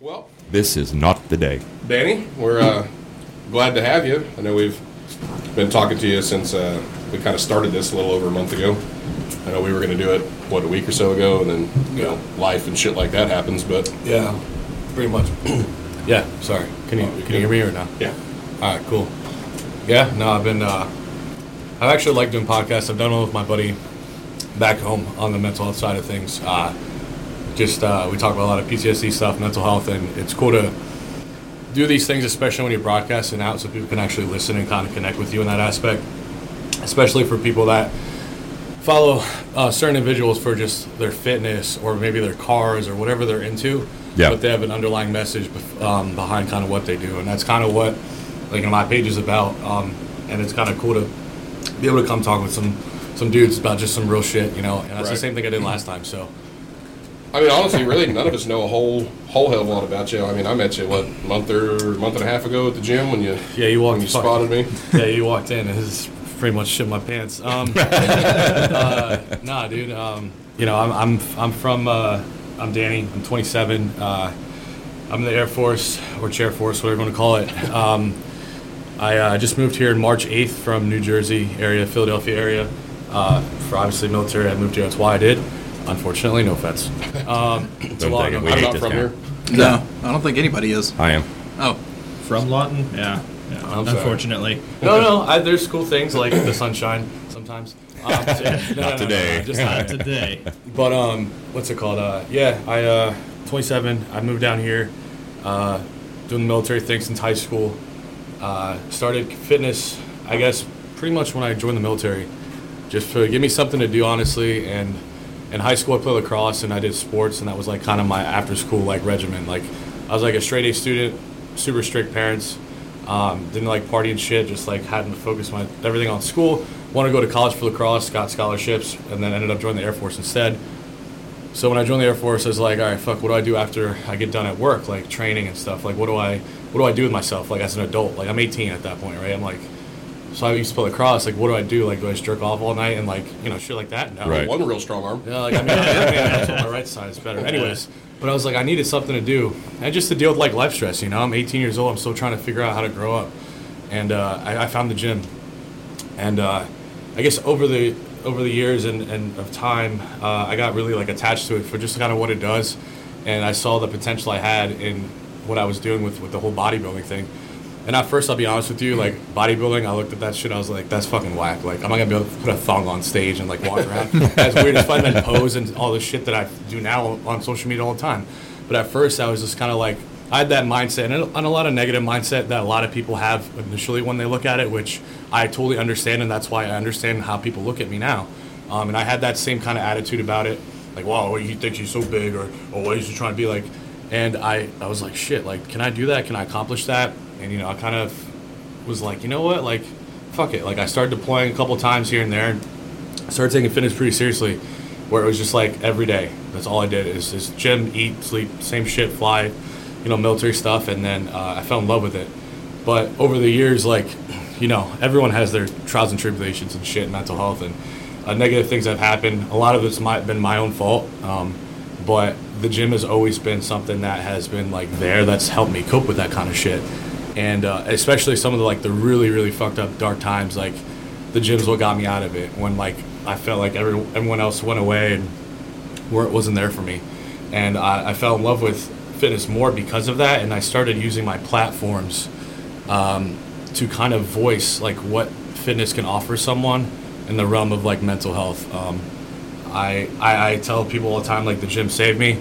Well, This is not the day. Danny, we're uh, glad to have you. I know we've been talking to you since uh, we kind of started this a little over a month ago. I know we were going to do it, what, a week or so ago, and then, you know, life and shit like that happens, but Yeah, pretty much. yeah, sorry. Can you can you hear me or no? yeah. All right, cool. Yeah, no, I've been. Uh, I've actually liked doing podcasts. I've done one with my buddy back home on the mental health side of things. Uh, just uh, we talk about a lot of PTSD stuff, mental health, and it's cool to do these things, especially when you're broadcasting out, so people can actually listen and kind of connect with you in that aspect. Especially for people that follow uh, certain individuals for just their fitness or maybe their cars or whatever they're into. Yeah. But they have an underlying message um, behind kind of what they do, and that's kind of what like you know, my page is about. Um, and it's kind of cool to be able to come talk with some some dudes about just some real shit, you know. And that's the same thing I did last time. So I mean, honestly, really, none of us know a whole whole hell of a lot about you. I mean, I met you what month or month and a half ago at the gym when you yeah, you walked you spotted me. yeah, you walked in and this is pretty much shit my pants. Um, uh, nah, dude. Um, you know, I'm I'm I'm from uh, I'm Danny. I'm 27. Uh, I'm in the Air Force or Chair Force, whatever you want to call it. Um, I uh, just moved here in March 8th from New Jersey area, Philadelphia area. Uh, for obviously military, I moved here. That's why I did. Unfortunately, no offense. Um, it's a Don't lot take it. of- We I'm hate not this from guy. here. No, I don't think anybody is. I am. Oh, From Lawton? Yeah. yeah. I'm sorry. Unfortunately. No, no, I, there's cool things like the sunshine sometimes. Um, no, no, no, no, today. no, just Not today. But um, what's it called? Uh, yeah, I uh, 27. I moved down here, uh, doing the military thing since high school. Uh, started fitness, I guess, pretty much when I joined the military, just to give me something to do, honestly. And in high school, I played lacrosse and I did sports, and that was like kind of my after school like regimen. Like I was like a straight A student, super strict parents. Um, didn't like party and shit. Just like had to focus my everything on school. Wanted to go to college for lacrosse, got scholarships, and then ended up joining the Air Force instead. So when I joined the Air Force, I was like, all right, fuck, what do I do after I get done at work, like training and stuff? Like, what do I, what do I do with myself, like as an adult? Like, I'm 18 at that point, right? I'm like, so I used to play lacrosse. Like, what do I do? Like, do I just jerk off all night and like, you know, shit like that? No. Right. One real strong arm. Yeah, like I mean, I mean that's what my right side is better. Anyways, but I was like, I needed something to do, and just to deal with like life stress. You know, I'm 18 years old. I'm still trying to figure out how to grow up, and uh, I, I found the gym, and uh, I guess over the over the years and, and of time, uh, I got really like attached to it for just kind of what it does, and I saw the potential I had in what I was doing with with the whole bodybuilding thing. And at first, I'll be honest with you, like bodybuilding, I looked at that shit. I was like, "That's fucking whack." Like, I'm not gonna be able to put a thong on stage and like walk around as weird as fun and pose and all the shit that I do now on social media all the time. But at first, I was just kind of like, I had that mindset and a, and a lot of negative mindset that a lot of people have initially when they look at it, which I totally understand, and that's why I understand how people look at me now. Um, and I had that same kind of attitude about it, like, "Wow, he thinks he's so big," or "Oh, what is he trying to be like?" And I, I was like, "Shit, like, can I do that? Can I accomplish that?" And you know, I kind of was like, you know what, like, fuck it. Like, I started deploying a couple times here and there. I started taking fitness pretty seriously, where it was just like every day. That's all I did is, is gym, eat, sleep, same shit, fly, you know, military stuff, and then uh, I fell in love with it. But over the years, like, you know, everyone has their trials and tribulations and shit, mental health, and uh, negative things have happened. A lot of it's my, been my own fault, um, but the gym has always been something that has been like there that's helped me cope with that kind of shit. And uh, especially some of the like the really really fucked up dark times, like the gym's what got me out of it. When like I felt like every, everyone else went away and where it wasn't there for me. And I, I fell in love with fitness more because of that. And I started using my platforms um, to kind of voice like what fitness can offer someone in the realm of like mental health. Um, I, I I tell people all the time like the gym saved me.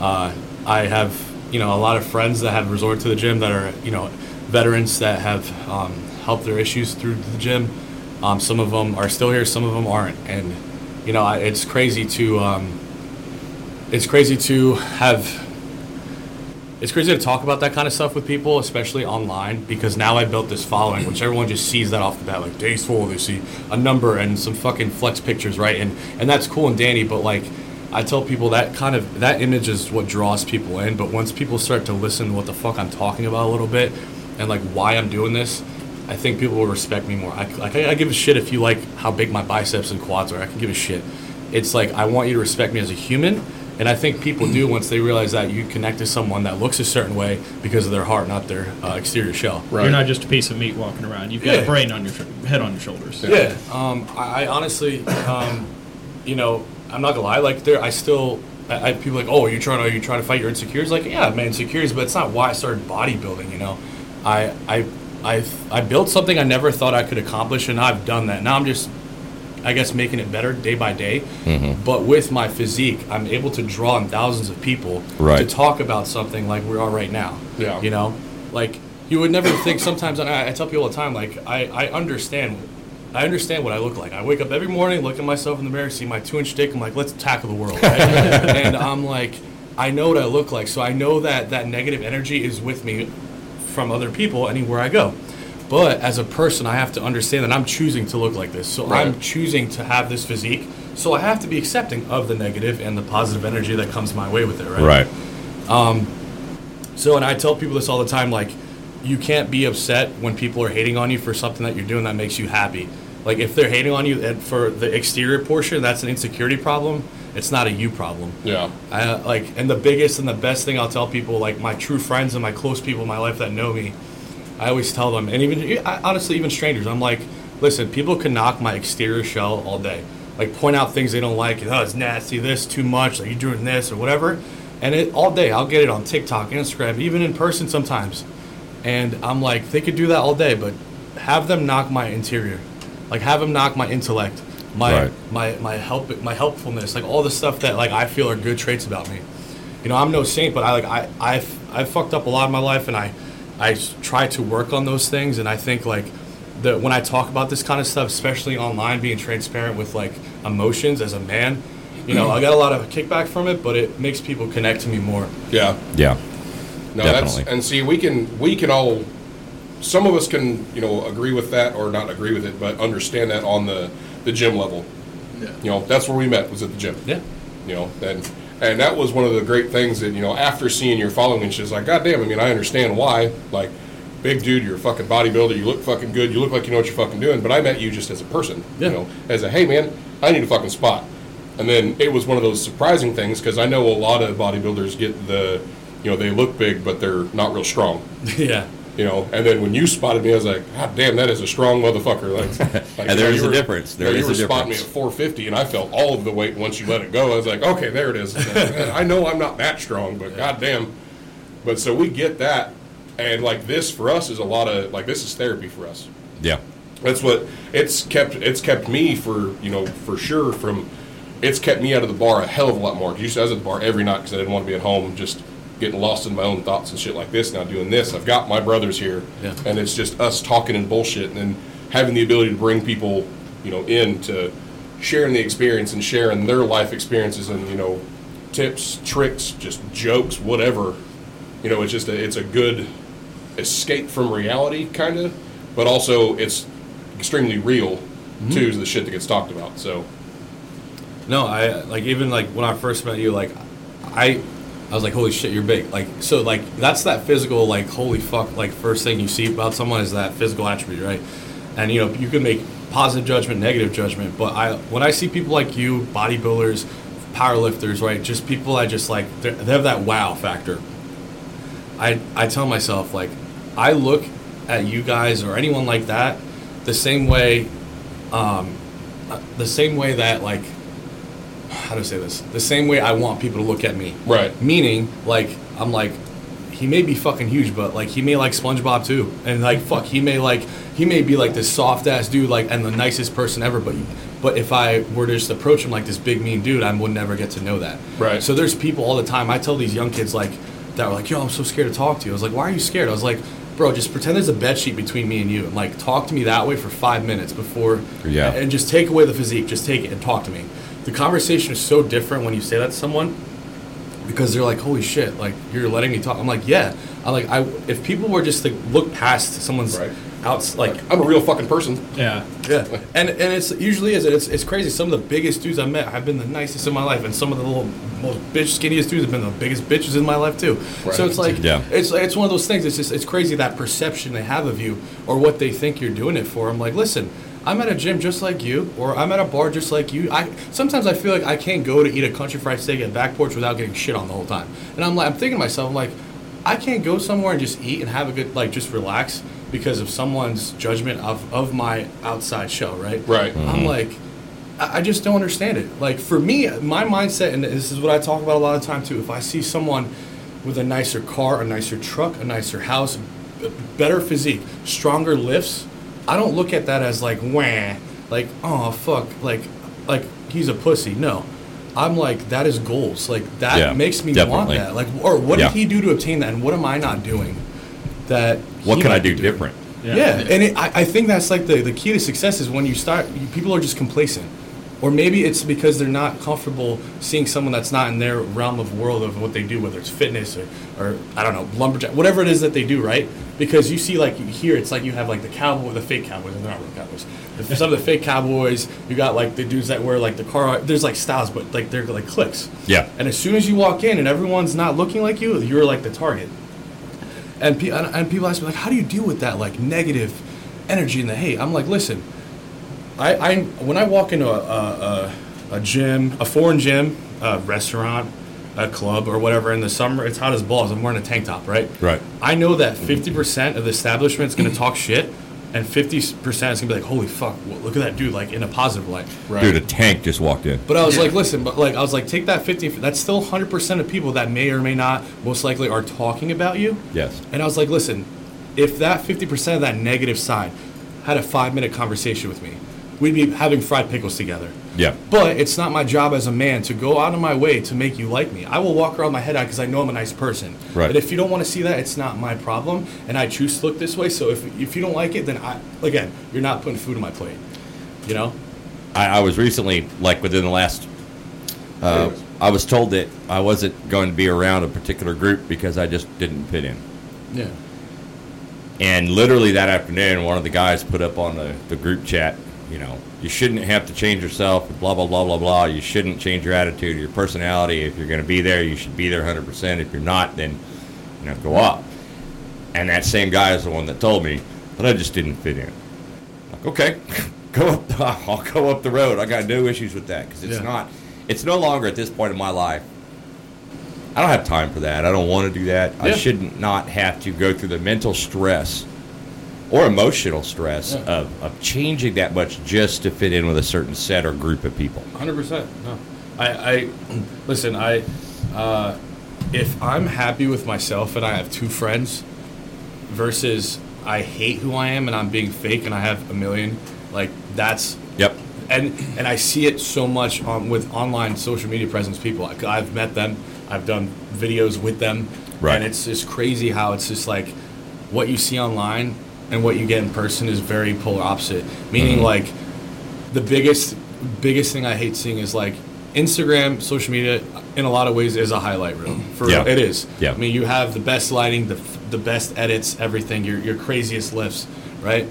Uh, I have you know a lot of friends that have resorted to the gym that are you know veterans that have um, helped their issues through the gym. Um, some of them are still here, some of them aren't, and you know I, it's crazy to um, it's crazy to have it's crazy to talk about that kind of stuff with people, especially online, because now I built this following, which everyone just sees that off the bat, like days full, they see a number and some fucking flex pictures, right? And and that's cool and dandy, but like I tell people that kind of that image is what draws people in. But once people start to listen to what the fuck I'm talking about a little bit, and like why I'm doing this, I think people will respect me more. I, like I, I give a shit if you like how big my biceps and quads are. I can give a shit. It's like I want you to respect me as a human, And I think people do once they realize that you connect to someone that looks a certain way because of their heart, not their uh, exterior shell. Right. You're not just a piece of meat walking around. You've got Yeah. a brain on your sh- head on your shoulders. Yeah. Um, I, I honestly, um, you know, I'm not gonna lie. Like there, I still, I, I people like, oh, are you trying? Are you trying to fight your insecurities? Like, yeah, my insecurities, but it's not why I started bodybuilding. You know, I, I, I, I built something I never thought I could accomplish, and I've done that. Now I'm just, I guess, making it better day by day. Mm-hmm. But with my physique, I'm able to draw in thousands of people Right. to talk about something like we are right now. Yeah. You know, like you would never think. Sometimes, and I, I tell people all the time, like I, I understand. I understand what I look like. I wake up every morning, look at myself in the mirror, see my two-inch dick. I'm like, let's tackle the world. Right? and I'm like, I know what I look like, so I know that that negative energy is with me from other people anywhere I go. But as a person, I have to understand that I'm choosing to look like this. So Right. I'm choosing to have this physique. So I have to be accepting of the negative and the positive energy that comes my way with it, right? Right. Um, so, and I tell people this all the time like, you can't be upset when people are hating on you for something that you're doing that makes you happy. Like, if they're hating on you eh, for the exterior portion, that's an insecurity problem. It's not a you problem. Yeah. I, like, and the biggest and the best thing I'll tell people, like my true friends and my close people in my life that know me, I always tell them, and even I- honestly, even strangers, I'm like, listen, people can knock my exterior shell all day, like point out things they don't like. Oh, it's nasty. This too much. Like you're doing this or whatever, and it all day. I'll get it on TikTok, Instagram, even in person sometimes. And I'm like, they could do that all day, but have them knock my interior, like have them knock my intellect, my Right. my my help my helpfulness, like all the stuff that like I feel are good traits about me. You know, I'm no saint, but I like I I've I've fucked up a lot in my life, and I I try to work on those things, and I think like the when I talk about this kind of stuff, especially online, being transparent with like emotions as a man. You know, I got a lot of kickback from it, but it makes people connect to me more. Yeah. Yeah. No, Definitely. that's and see, we can we can all, some of us can you know agree with that or not agree with it, but understand that on the the gym level. Yeah. You know, that's where we met was at the gym. Yeah. You know, and and that was one of the great things that you know after seeing your following, she's like, God damn, I mean, I understand why. Like, big dude, you're a fucking bodybuilder. You look fucking good. You look like you know what you're fucking doing. But I met you just as a person. Yeah. You know, as a hey man, I need a fucking spot. And then it was one of those surprising things because I know a lot of bodybuilders get the, you know, they look big but they're not real strong. yeah. You know, and then when you spotted me, I was like, God damn, that is a strong motherfucker. Like, like And there is a were- difference. There you know, you were spotting me at 450, and I felt all of the weight once you let it go. I was like, okay, there it is. I know I'm not that strong, but goddamn. But so we get that, and like this for us is a lot of like this is therapy for us. Yeah. That's what it's kept. It's kept me for you know for sure from. It's kept me out of the bar a hell of a lot more. 'Cause used to I was at the bar every night because I didn't want to be at home just getting lost in my own thoughts and shit like this. Now doing this, I've got my brothers here, Yeah. and it's just us talking and bullshit, and then having the ability to bring people, you know, in to sharing the experience and sharing their life experiences and you know tips, tricks, just jokes, whatever. You know, it's just a, it's a good escape from reality, kind of, but also it's extremely real mm-hmm. too. To the shit that gets talked about. So No, I like even like when I first met you, like I I was like, holy shit, you're big. Like so like that's that physical like holy fuck like first thing you see about someone is that physical attribute, right? And you know, you can make positive judgment, negative judgment, but I when I see people like you, bodybuilders, powerlifters, right? Just people I just like they're- have that wow factor. I I tell myself like I look at you guys or anyone like that the same way um uh, the same way that like how do I say this? The same way I want people to look at me. Right. Meaning, like, I'm like, he may be fucking huge, but like he may like SpongeBob too, and like fuck, he may like he may be like this soft ass dude, like and the nicest person ever, but but if I were to just approach him like this big mean dude, I would never get to know that. Right. So there's people all the time. I tell these young kids like that were like, yo, I'm so scared to talk to you. I was like, why are you scared? I was like. Bro, just pretend there's a bed sheet between me and you, and like talk to me that way for five minutes before, Yeah. and just take away the physique. Just take it and talk to me. The conversation is so different when you say that to someone because they're like, "Holy shit!" Like you're letting me talk. I'm like, "Yeah." I'm like, I if people were just to look past someone's Right. outs like I'm a real fucking person. Yeah. yeah, and and it's usually is it's it's crazy. Some of the biggest dudes I met have been the nicest in my life, and some of the little most bitch skinniest dudes have been the biggest bitches in my life too. Right. So it's like Yeah. it's it's one of those things. It's just it's crazy that perception they have of you or what they think you're doing it for. I'm like, listen, I'm at a gym just like you, or I'm at a bar just like you. I sometimes I feel like I can't go to eat a country fried steak at back porch without getting shit on the whole time. And I'm like, I'm thinking to myself, I'm like, I can't go somewhere and just eat and have a good like just relax because of someone's judgment of of my outside show, right? Right. I'm mm-hmm. like, I I just don't understand it. Like for me, my mindset, and this is what I talk about a lot of time too. If I see someone with a nicer car, a nicer truck, a nicer house, b- better physique, stronger lifts, I don't look at that as like wah, like oh fuck, like like he's a pussy. No, I'm like that is goals. Like that Yeah, makes me definitely. want that. Like or what Yeah. did he do to obtain that, and what am I not doing? That What can I do doing? different? Yeah, and it, I, I think that's like the, the key to success is when you start, you, people are just complacent. Or maybe it's because they're not comfortable seeing someone that's not in their realm of world of what they do, whether it's fitness or, or I don't know, lumberjack, whatever it is that they do, right? Because you see, like, here, it's like you have, like, the cowboy, the fake cowboys, and they're not real cowboys. The- Some of the fake cowboys, you got, like, the dudes that wear, like, the car, there's, like, styles, but, like, they're, like, clicks. Yeah. And as soon as you walk in and everyone's not looking like you, you're, like, the target. And, pe- and, and people ask me like, how do you deal with that like negative energy in the hate? I'm like, listen, I, I when I walk into a, a, a, a gym, a foreign gym, a restaurant, a club or whatever in the summer, it's hot as balls. I'm wearing a tank top, right? Right. I know that 50% of the establishment's gonna talk shit, and 50% is gonna be like, holy fuck, look at that dude, like in a positive light. Right. Dude, a tank just walked in. But I was like, listen, but like I was like, take that 50. That's still 100 percent of people that may or may not, most likely, are talking about you. Yes. And I was like, listen, if that 50 percent of that negative side had a five minute conversation with me, we'd be having fried pickles together. Yeah. But it's not my job as a man to go out of my way to make you like me. I will walk around my head out because I know I'm a nice person. Right. But if you don't want to see that, it's not my problem, and I choose to look this way. So if if you don't like it, then I again, you're not putting food on my plate. You know. I, I was recently, like within the last, uh, I was told that I wasn't going to be around a particular group because I just didn't fit in. Yeah. And literally that afternoon, one of the guys put up on the, the group chat, you know, you shouldn't have to change yourself, blah, blah, blah, blah, blah. You shouldn't change your attitude, your personality. If you're going to be there, you should be there 100%. If you're not, then, you know, go up. And that same guy is the one that told me that I just didn't fit in. Like, okay, go up, I'll go up the road. I got no issues with that because it's Yeah. not, it's no longer at this point in my life. I don't have time for that. I don't want to do that. I shouldn't not have to go through the mental stress or emotional stress Yeah. of, of changing that much just to fit in with a certain set or group of people. Hundred percent. No, I, I listen. I, uh, if I'm happy with myself and I have two friends, versus I hate who I am and I'm being fake and I have a million, like that's Yep. and and I see it so much on with online social media presence people. Like, I've met them, I've done videos with them, Right. and it's just crazy how it's just like what you see online and what you get in person is very polar opposite. Meaning, Mm-hmm. like the biggest biggest thing I hate seeing is like Instagram, social media. In a lot of ways, is a highlight reel. For Yeah. real, it is. Yeah. I mean, you have the best lighting, the the best edits, everything. Your your craziest lifts, right?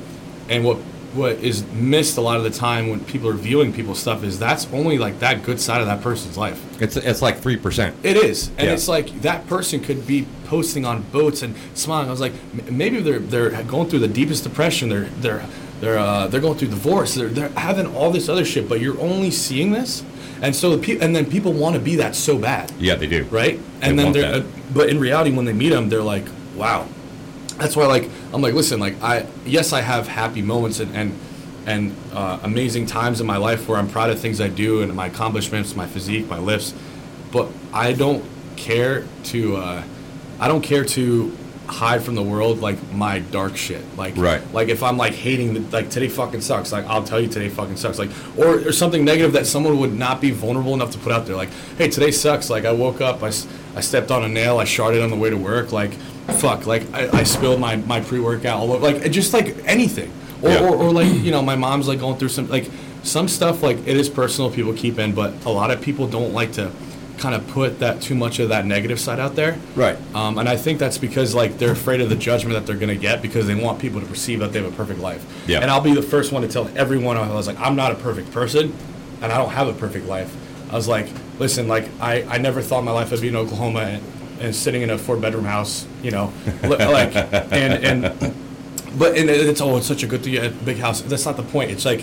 And what what is missed a lot of the time when people are viewing people's stuff is that's only like that good side of that person's life. It's it's like three percent. It is, and Yeah. it's like that person could be posting on boats and smiling. I was like, m- maybe they're they're going through the deepest depression. They're they're they're uh, they're going through divorce. They're they're having all this other shit, but you're only seeing this, and so the pe- and then people want to be that so bad Yeah, they do. right? And They then they're, uh, but in reality, when they meet them, they're like, wow. That's why, like, I'm like, listen, like, I yes, I have happy moments and and and uh, amazing times in my life where I'm proud of things I do and my accomplishments, my physique, my lifts, but I don't care to, uh, I don't care to hide from the world like my dark shit. Like Right. like if i'm like hating the, like today fucking sucks like i'll tell you today fucking sucks. Like or, or something negative that someone would not be vulnerable enough to put out there. Like hey today sucks. Like i woke up i, I stepped on a nail i sharded on the way to work like fuck like i, I spilled my, my pre-workout all over like just like anything or, Yeah. or, or like you know my mom's like going through some like some stuff like it is personal people keep in but a lot of people don't like to kind of put that too much of that negative side out there Right. um, and I think that's because like they're afraid of the judgment that they're going to get because they want people to perceive that they have a perfect life. Yeah. And I'll be the first one to tell everyone I was like, I'm not a perfect person, and I don't have a perfect life. I was like, listen, like I, I never thought my life I'd be in Oklahoma and, and sitting in a four bedroom house, you know, like and and but and it's oh, it's such a good thing, a big house. That's not the point. It's like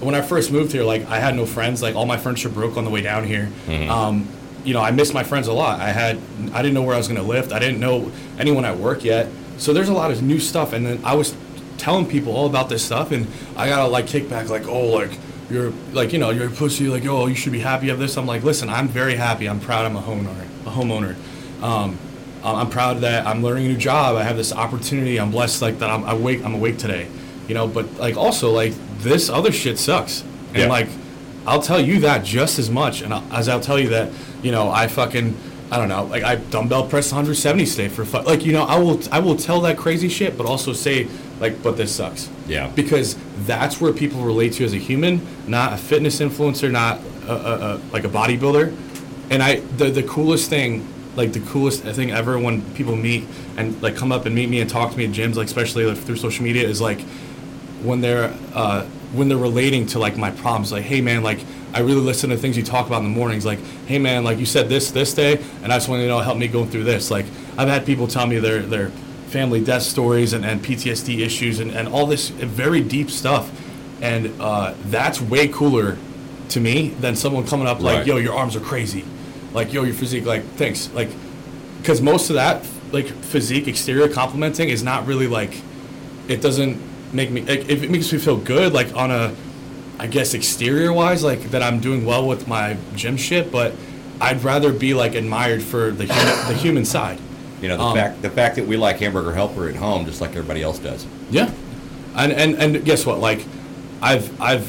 when I first moved here, like I had no friends. Like all my furniture broke on the way down here. Um, you know, I missed my friends a lot. I had, I didn't know where I was going to live. I didn't know anyone at work yet. So there's a lot of new stuff. And then I was telling people all about this stuff, and I got to like kick back, like, oh, like you're like, you know, you're a pussy. Like, oh, you should be happy of this. I'm like, listen, I'm very happy. I'm proud. I'm a homeowner. A homeowner. Um, I'm proud that I'm learning a new job. I have this opportunity. I'm blessed, like that. I'm awake. I'm awake today. You know, but like also like this other shit sucks. And Yeah. like, I'll tell you that just as much, and I'll, as I'll tell you that, you know, I fucking, I don't know, like I dumbbell press 170 today for fun. Like, you know, I will, I will tell that crazy shit, but also say, like, but this sucks. Yeah. Because that's where people relate to you as a human, not a fitness influencer, not a, a, a, like a bodybuilder. And I, the the coolest thing, like the coolest thing ever when people meet and like come up and meet me and talk to me at gyms, like especially like, through social media, is like when they're uh, when they're relating to like my problems like hey man like i really listen to things you talk about in the mornings like hey man like you said this this day and i just want you to know help me going through this. Like i've had people tell me their their family death stories and, and ptsd issues and, and all this very deep stuff and uh, that's way cooler to me than someone coming up like Right. yo your arms are crazy. Like yo your physique like thanks. Like because most of that like physique exterior complimenting is not really like it doesn't make me if it makes me feel good like on a i guess exterior wise like that i'm doing well with my gym shit but i'd rather be like admired for the human, the human side. You know, the Um, fact the fact that we like hamburger helper at home just like everybody else does. yeah. And and and guess what? Like i've i've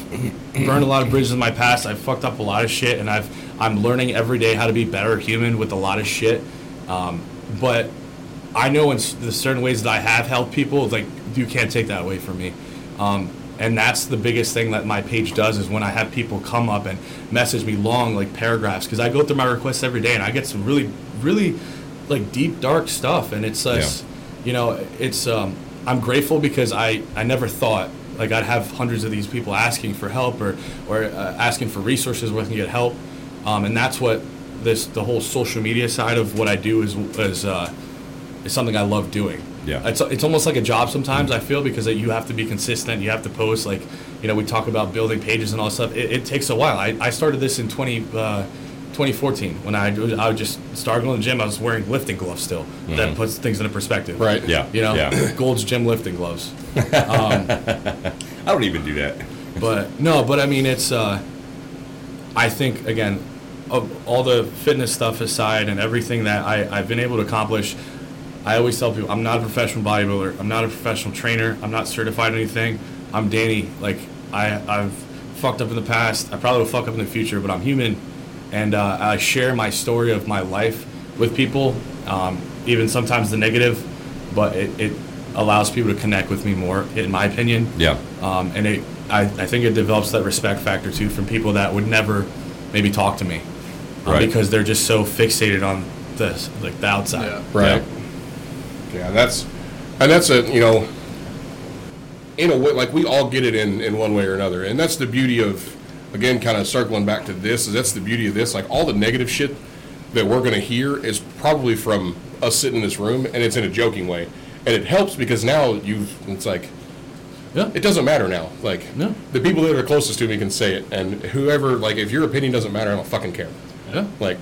burned a lot of bridges in my past. I've fucked up a lot of shit and i've i'm learning every day how to be better human with a lot of shit. Um, but I know in the certain ways that I have helped people, like you can't take that away from me. Um, and that's the biggest thing that my page does is when I have people come up and message me long like paragraphs because I go through my requests every day and I get some really, really like deep dark stuff and it's just, you know, it's um, I'm grateful because I I never thought like I'd have hundreds of these people asking for help or or uh, asking for resources where they can get help, um, and that's what this the whole social media side of what I do is is. Uh, is something I love doing. Yeah. It's, it's almost like a job sometimes, I feel, because you have to be consistent. You have to post, like, you know, we talk about building pages and all stuff. It, it takes a while. I, I started this in 20, uh, 2014 when I, I would just start going to the gym. I was wearing lifting gloves still. That puts things into perspective. Right. Yeah. You know, Yeah. Gold's Gym lifting gloves. I don't even do that. But no, but I mean, it's. Uh, I think again, of all the fitness stuff aside and everything that I, I've been able to accomplish, I always tell people I'm not a professional bodybuilder. I'm not a professional trainer. I'm not certified in anything. I'm Danny. Like I, I've fucked up in the past. I probably will fuck up in the future, but I'm human, and uh, I share my story of my life with people, um, even sometimes the negative, but it, it allows people to connect with me more, in my opinion. Yeah. Um, and it, I, I think it develops that respect factor too from people that would never maybe talk to me uh, Right. because they're just so fixated on this, like the outside. Yeah. Right. Yeah, that's and that's a you know in a way like we all get it in in one way or another, and that's the beauty of again kind of circling back to this is that's the beauty of this like all the negative shit that we're gonna hear is probably from us sitting in this room and it's in a joking way and it helps because now you've it's like Yeah. it doesn't matter now like No. the people that are closest to me can say it and whoever like if your opinion doesn't matter I don't fucking care Yeah. like,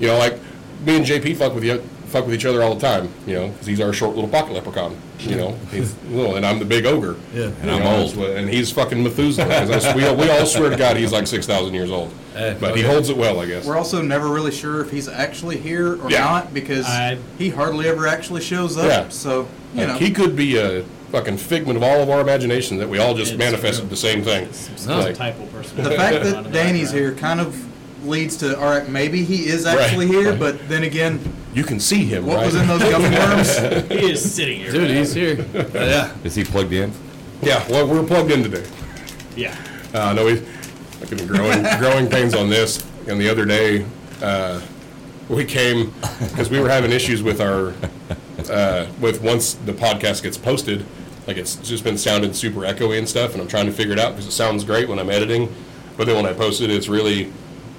you know, like me and JP fuck with you, fuck with each other all the time. You know, because he's our short little pocket leprechaun. You know, he's little, and I'm the big ogre. Yeah. and I'm I'm old. old, and he's fucking Methuselah. 'cause I s- we, all- we all swear to God he's like six thousand years old, Eh, but he holds it well, I guess. We're also never really sure if he's actually here or Yeah. not because I- he hardly ever actually shows up. Yeah. So you know, he could be a fucking figment of all of our imagination that we all just It's manifested true. the same thing. Some Like, type of person. the fact that Danny's here kind of leads to all right, maybe he is actually Right, here, right. but then again, you can see him, what right? was in those gummy worms? He is sitting here. Dude, he's here. Uh, yeah. Is he plugged in? yeah, well, we're plugged in today. now. Yeah. Uh, no, we fucking growing growing pains on this. And the other day, uh, we came because we were having issues with our uh, with once the podcast gets posted, like it's just been sounding super echoey and stuff. And I'm trying to figure it out because it sounds great when I'm editing, but then when I post it, it's really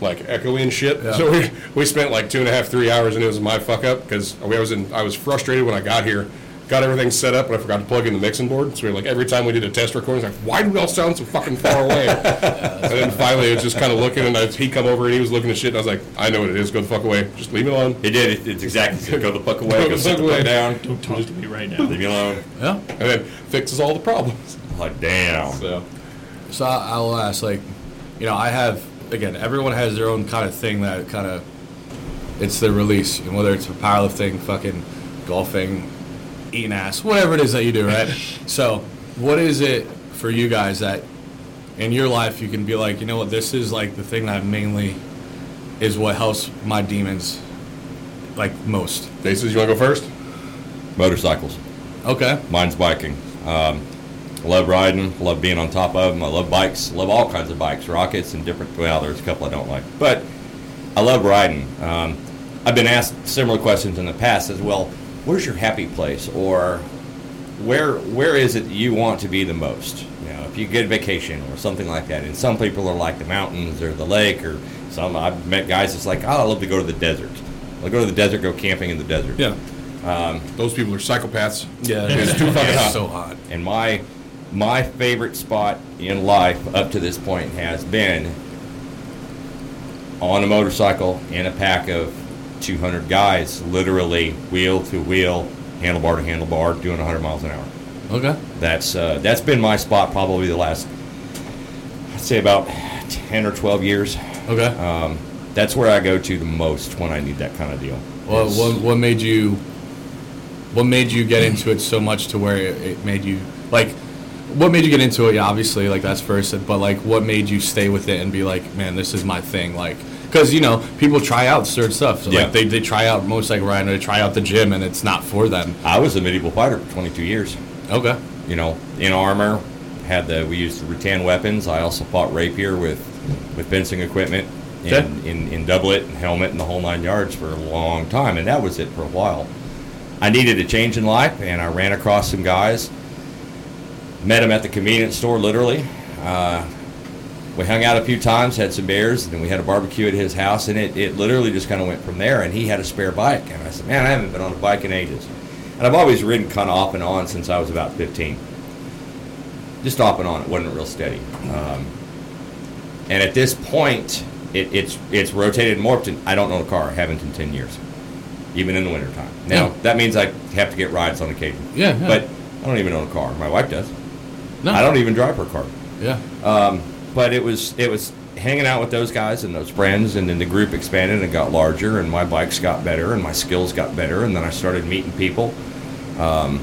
like echoey and shit. So we we spent like two and a half, three hours, and it was my fuck up because I was in I was frustrated when I got here. got everything set up, but I forgot to plug in the mixing board. So we were like, every time we did a test recording, like, why do we all sound so fucking far away? and then finally, it was just kind of looking, and I, he come over and he was looking at shit, and I was like, I know what it is. Go the fuck away. Just leave me alone. He did. It, it's exactly. so Go the fuck away. Go Go the sit fuck the fuck down. Don't talk to me right now. Leave me alone. Yeah. And then fixes all the problems. Like damn. So So I'll ask, like, you know, I have again. Everyone has their own kind of thing that kind of it's their release, and whether it's for powerlifting, fucking golfing, eating ass, whatever it is that you do, right? so, what is it for you guys that in your life you can be like, you know what, this is like the thing that mainly is what helps my demons, like most. Faces, you want to go first? Motorcycles. Okay. Mine's biking. Um, I love riding. Love being on top of them. I love bikes. Love all kinds of bikes, rockets and different. Well, there's a couple I don't like, but I love riding. Um, I've been asked similar questions in the past as well. Where's your happy place, or where where is it you want to be the most? You know, if you get a vacation or something like that. And some people are like the mountains or the lake, or some I've met guys that's like, oh, I love to go to the desert. I'll go to the desert, go camping in the desert. Yeah. Those people are psychopaths. Yeah. It's too fucking hot. so hot. And my my favorite spot in life up to this point has been on a motorcycle in a pack of 200 guys, literally wheel to wheel, handlebar to handlebar, doing 100 miles an hour. Okay. That's uh, that's been my spot probably the last, I'd say about 10 or 12 years. Okay. Um, that's where I go to the most when I need that kind of deal. What, It's- what, what made you what made you get into it so much to where it, it made you like what made you get into it yeah obviously like that's first but like what made you stay with it and be like man this is my thing like because you know people try out certain stuff so Yeah. like they, they try out motorcycle riding or they try out the gym and it's not for them I was a medieval fighter for 22 years. okay you know, in armor. Had the we used rattan weapons. I also fought rapier with with fencing equipment in, Okay. in, in doublet and helmet and the whole nine yards for a long time, and that was it for a while. I needed a change in life, and I ran across some guys. Met him at the convenience store, literally. Uh, we hung out a few times, had some beers, and then we had a barbecue at his house, and it, it literally just kind of went from there. And he had a spare bike, and I said, "Man, I haven't been on a bike in ages." And I've always ridden kind of off and on since I was about 15. Just off and on, it wasn't real steady. Um, and at this point, it, it's it's rotated and morphed. And I don't own a car. I haven't in 10 years, even in the wintertime. Now Yeah. that means I have to get rides on occasion. Yeah, yeah. But I don't even own a car. My wife does. No I don't even drive her car. yeah Um, but it was it was hanging out with those guys and those friends, and then the group expanded and got larger, and my bikes got better, and my skills got better, and then I started meeting people. Um,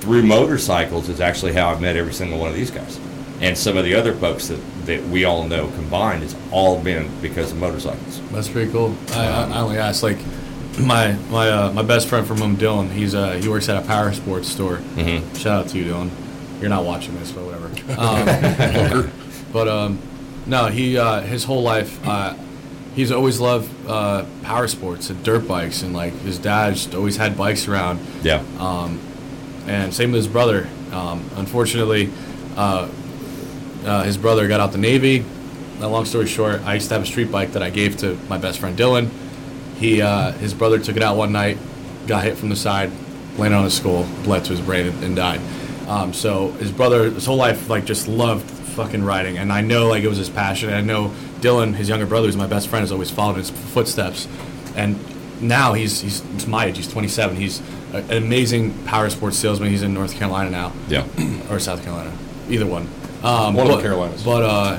through motorcycles is actually how I've met every single one of these guys, and some of the other folks that, that we all know combined has all been because of motorcycles. That's pretty cool. I, I, I only asked like my my uh, my best friend from home, Dylan. He's uh he works at a power sports store. Mhm. Shout out to you, Dylan. You're not watching this, but whatever. Um, but um, no, he uh, his whole life uh, he's always loved uh, power sports and dirt bikes, and like his dad just always had bikes around. Yeah. Um, and same with his brother. Um, unfortunately, uh, uh, his brother got out the Navy. Uh, long story short, I used to have a street bike that I gave to my best friend Dylan. He, uh, his brother took it out one night, got hit from the side, landed on his skull, bled to his brain, and, and died. Um, so his brother, his whole life, like just loved fucking riding, and I know like it was his passion. And I know Dylan, his younger brother, who's my best friend, has always followed his footsteps, and now he's he's, my age. He's 27. He's a- an amazing power sports salesman. He's in North Carolina now Yeah. or South Carolina, either one. Um, One of the but- Carolinas. But uh,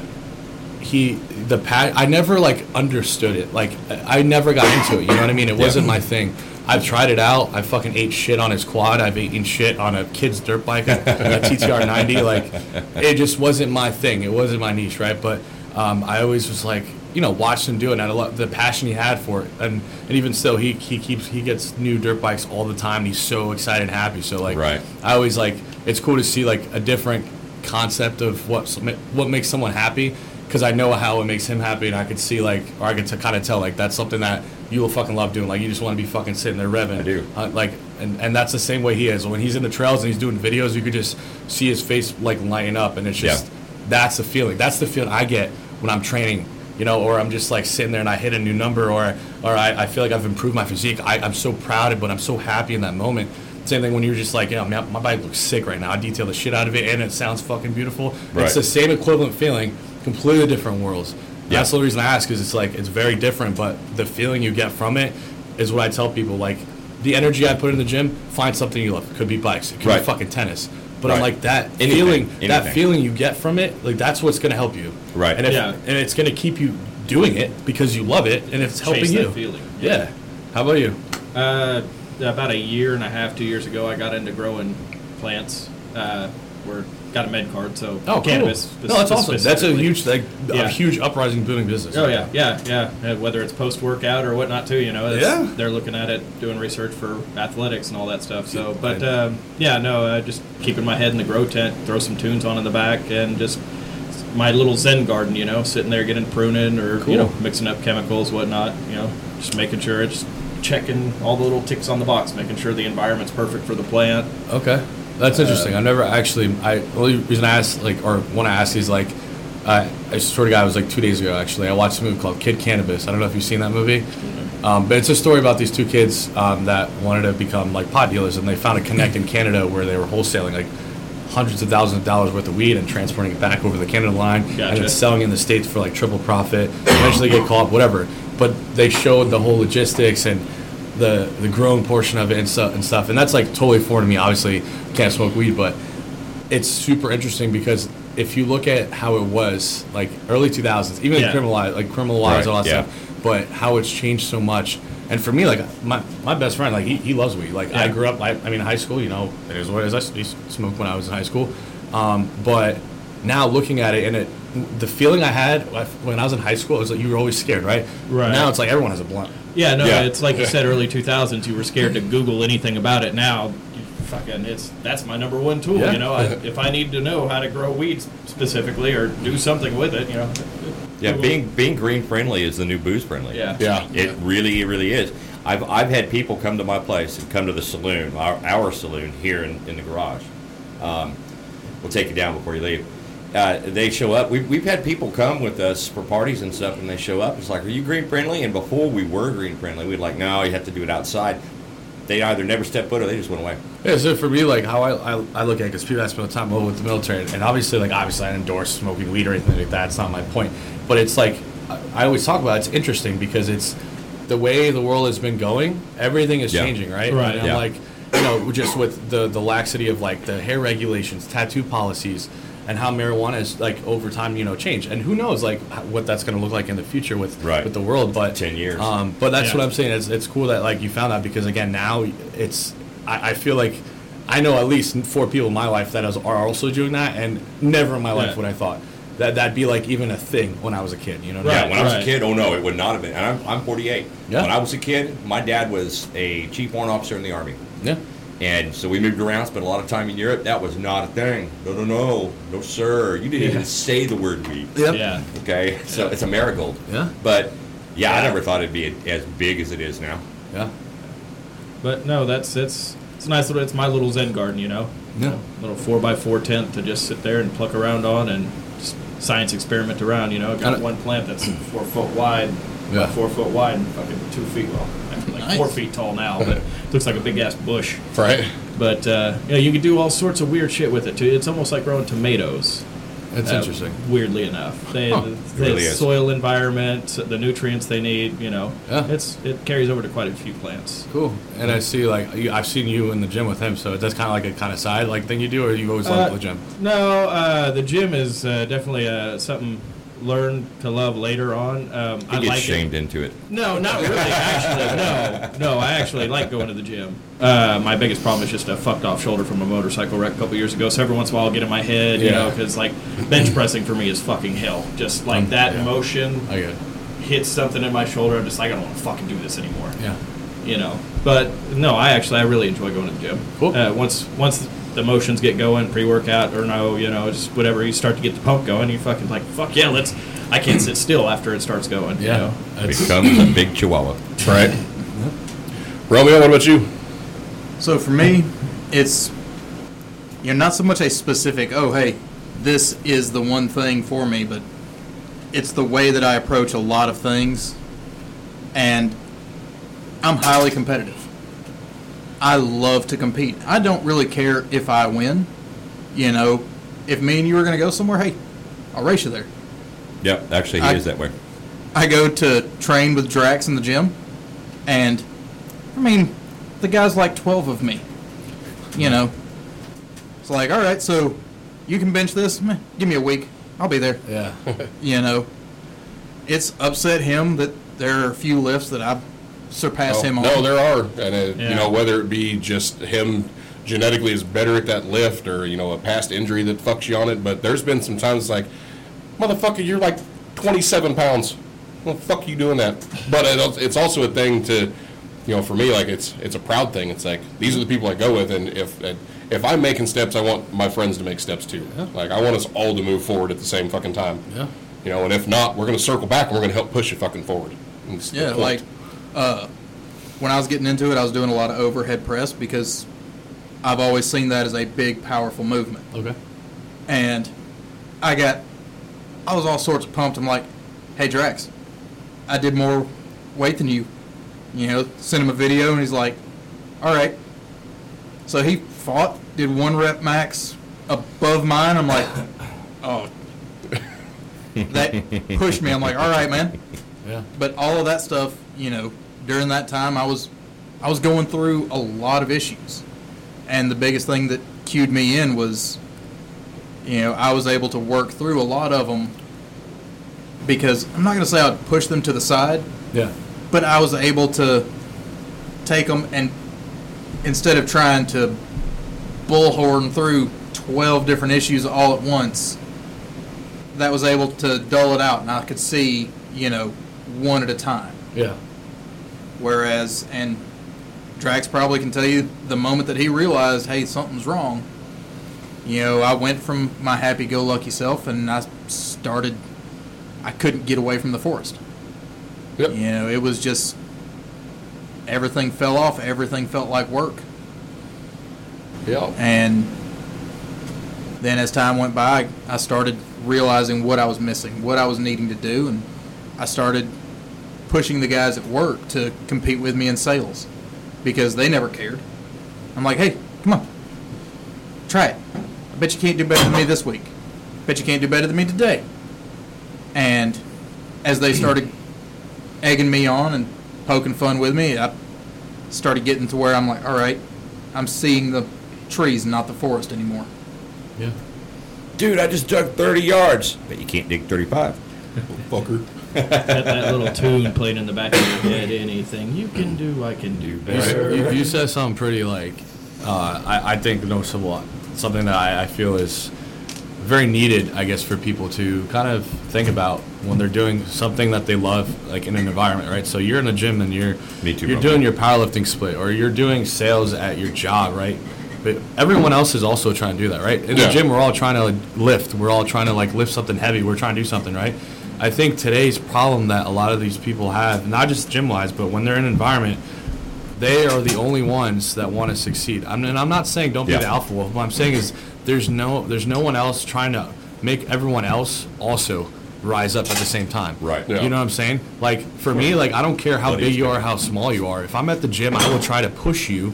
he the pa- I never like understood it. Like I I never got into it. You know what I mean? It Yeah. wasn't my thing. I've tried it out. I fucking ate shit on his quad. I've eaten shit on a kid's dirt bike, a, TTR 90. Like it just wasn't my thing. It wasn't my niche, right? But um, I always was like, you know, watched him do it. And I love the passion he had for it. And and even still, he he keeps he gets new dirt bikes all the time. And he's so excited and happy. So like, Right. I always like it's cool to see like a different concept of what what makes someone happy because I know how it makes him happy and I could see like or I could t- kind of tell like that's something that you will fucking love doing like you just want to be fucking sitting there revving I do. uh, like and, and that's the same way he is when he's in the trails and he's doing videos you could just see his face like lighting up and it's just Yeah. that's the feeling that's the feeling I get when I'm training you know or I'm just like sitting there and I hit a new number or or I, I feel like I've improved my physique I, I'm so proud of it but I'm so happy in that moment Same thing when you're just like, yeah, man, my bike looks sick right now. I detail the shit out of it, and it sounds fucking beautiful. Right. It's the same equivalent feeling, completely different worlds. Yeah. That's the reason I ask, is it's like it's very different, but the feeling you get from it is what I tell people. Like the energy I put in the gym, find something you love. It could be bikes, it could Right. be fucking tennis. But I'm like that Anything, feeling, that feeling you get from it, like that's what's gonna help you. Right. And if, Yeah. and it's gonna keep you doing it because you love it and it's helping Chase you. that feeling. Yeah. How about you? Uh, about a year and a half, two years ago, I got into growing plants. Uh, we're got a med card, so Oh, cannabis. cool. No, that's awesome. That's a huge, like, a huge uprising booming business. Oh yeah, yeah, yeah. Uh, whether it's post workout or whatnot too, you know, Yeah. they're looking at it, doing research for athletics and all that stuff. So, but um, yeah, no, uh, just keeping my head in the grow tent, throw some tunes on in the back, and just my little Zen garden, you know, sitting there getting pruning or you know mixing up chemicals, whatnot, you know, just making sure it's checking all the little ticks on the box, making sure the environment's perfect for the plant. Okay, that's interesting. I've never actually. I the only reason I asked, like, or want to ask is like, I I swear to God, it was like two days ago. Actually, I watched a movie called Kid Cannabis. I don't know if you've seen that movie, um, but it's a story about these two kids um, that wanted to become like pot dealers, and they found a connect in Canada where they were wholesaling like hundreds of thousands of dollars worth of weed and transporting it back over the Canada line and then selling in the states for like triple profit. Eventually, get caught, whatever. But they showed the whole logistics and the the growing portion of it and stuff and stuff. And that's like totally foreign to me. Obviously, can't smoke weed, but it's super interesting because if you look at how it was like early 2000s, even Yeah. criminalized, like criminalized Right, all that yeah. stuff, but how it's changed so much. And for me, like my, my best friend, like he, he loves weed. Like I grew up, I, I mean, high school, you know, it is what it is. I s- used to smoke when I was in high school. Um, but now looking at it and it, the feeling I had when I was in high school, it was like you were always scared, right? Right. Now it's like everyone has a blunt. Yeah, no, Yeah. it's like you said, early 2000s, you were scared to Google anything about it. Now, fucking, it's that's my number one tool. Yeah. You know, I, if I need to know how to grow weeds specifically or do something with it, you know. Yeah, Google. being being green friendly is the new booze friendly. Yeah. Yeah. It really, it really is. I've, I've had people come to my place and come to the saloon, our, our saloon here in, in the garage. Um, we'll take you down before you leave. Uh, they show up. We've, we've had people come with us for parties and stuff, and they show up. It's like, are you green friendly? And before we were green friendly, we'd like, no, you have to do it outside. They either never stepped foot or they just went away. Yeah, so for me, like how I, I, I look at it, because people ask me all the time, well, with the military, and obviously, like obviously, I endorse smoking weed or anything like that. It's not my point, but it's like I, I always talk about. It, it's interesting because it's the way the world has been going. Everything is Yeah. changing, right? Right. And I'm like, you know, just with the the laxity of like the hair regulations, tattoo policies, and how marijuana is like over time, you know, changed. And who knows, like what that's going to look like in the future with Right. with the world. But 10 years. Um, but that's Yeah. what I'm saying. It's, it's cool that like you found that because again now it's I, I feel like I know at least four people in my life that is, are also doing that, and never in my life Yeah. would I thought that that'd be like even a thing when I was a kid. You know? what I Yeah, Right, when I was a kid, oh no, it would not have been. And I'm, I'm 48. Yeah. When I was a kid, my dad was a chief warrant officer in the army. Yeah. And so we moved around, spent a lot of time in Europe. That was not a thing. No, no, no, no, sir. You didn't Yeah. even say the word weed. Yep. Yeah. Okay, so it's a marigold. Yeah. But yeah, I never thought it'd be as big as it is now. Yeah. But no, that's it's it's a nice little. It's my little Zen garden, you know. Yeah. Little four by four tent to just sit there and pluck around on and just science experiment around. You know, got one plant that's four foot wide, Yeah. four foot wide, and fucking two feet well, like four feet tall now, but looks like a big ass bush. Right. But uh, you know, you can do all sorts of weird shit with it too. It's almost like growing tomatoes. It's uh, interesting. Weirdly enough, they, Huh. the, really is. soil environment, the nutrients they need. You know, Yeah. it's it carries over to quite a few plants. Cool. And I see like I've seen you in the gym with him, so that's kind of like a kind of side like thing you do, or you always Uh, love the gym. No, uh, the gym is uh, definitely uh, something learn to love later on. Um, I like shamed it. into it. No, not really. Actually, no, no. I actually like going to the gym. Uh, my biggest problem is just a fucked off shoulder from a motorcycle wreck a couple years ago. So every once in a while, I'll get in my head, you Yeah. know, because like bench pressing for me is fucking hell. Just like Um, that yeah. motion hits something in my shoulder. I'm just like, I don't want to fucking do this anymore. Yeah. You know. But no, I actually I really enjoy going to the gym. Cool. Uh, once once the motions get going, pre workout or no, you know, just whatever, you start to get the pump going. You fucking like, fuck yeah, let's. I can't sit still after it starts going. You Yeah. know? It's- Becomes a big chihuahua. Right. Romeo, what about you? So for me, it's you know not so much a specific. Oh, hey, this is the one thing for me, but it's the way that I approach a lot of things, and I'm highly competitive. I love to compete. I don't really care if I win. You know, if me and you are going to go somewhere, hey, I'll race you there. Yep, actually, he I- is that way. I go to train with Drax in the gym, and I mean, the guy's like 12 of me. You know, it's like, all right, so you can bench this? Meh, Give me a week. I'll be there. Yeah. You know, it's upset him that there are a few lifts that I've surpassed Oh, him on. No, there are, and uh, you know whether it be just him genetically is better at that lift, or you know a past injury that fucks you on it. But there's been some times like, motherfucker, you're like 27 pounds. Well, fuck you doing that? But it, it's also a thing to, you know, for me like it's it's a proud thing. It's like these are the people I go with, and if if I'm making steps, I want my friends to make steps too. Like I want us all to move forward at the same fucking time. Yeah. You know, and if not, we're gonna circle back and we're gonna help push you fucking forward. And it's Yeah, like uh, when I was getting into it, I was doing a lot of overhead press because I've always seen that as a big, powerful movement. Okay. And I got, I was all sorts of pumped. I'm like, hey, Drax, I did more weight than you. You know, sent him a video, and he's like, all right. So he fought, did one rep max above mine. I'm like, oh. that pushed me. I'm like, all right, man Yeah. but all of that stuff, you know, during that time, I was, I was going through a lot of issues, and the biggest thing that cued me in was, you know, I was able to work through a lot of them because I'm not going to say I'd push them to the side, Yeah. but I was able to take them and instead of trying to bullhorn through 12 different issues all at once, that was able to dull it out and I could see, you know, one at a time. Yeah. Whereas, and Drax probably can tell you the moment that he realized, hey, something's wrong, you know, I went from my happy go lucky self and I started, I couldn't get away from the forest. Yep. You know, it was just everything fell off, everything felt like work. Yeah. And then as time went by, I started realizing what I was missing, what I was needing to do, and I started pushing the guys at work to compete with me in sales because they never cared. I'm like, hey, come on, try it. I bet you can't do better than me this week. Bet you can't do better than me today. And as they started egging me on and poking fun with me, I started getting to where I'm like, all right, I'm seeing the trees, not the forest anymore. Yeah. Dude, I just dug 30 yards. Bet you can't dig 35. Fucker. Got that little tune playing in the back of your head. Anything you can do, I can do You, better. you, you said something pretty like, uh, I, I think noticeable, something that I, I feel is very needed, I guess, for people to kind of think about when they're doing something that they love, like in an environment, right? So you're in the gym and you're Me too, you're bro. doing your powerlifting split, or you're doing sales at your job, right? But everyone else is also trying to do that, right? In Yeah. the gym, we're all trying to like, lift. We're all trying to like lift something heavy. We're trying to do something, right? I think today's problem that a lot of these people have, not just gym wise, but when they're in an environment, they are the only ones that want to succeed. I mean, I'm not saying don't be the alpha wolf. What I'm saying is there's no there's no one else trying to make everyone else also rise up at the same time. Right. Yeah. You know what I'm saying? Like for me, like I don't care how Bloody big you are, how small you are. If I'm at the gym, I will try to push you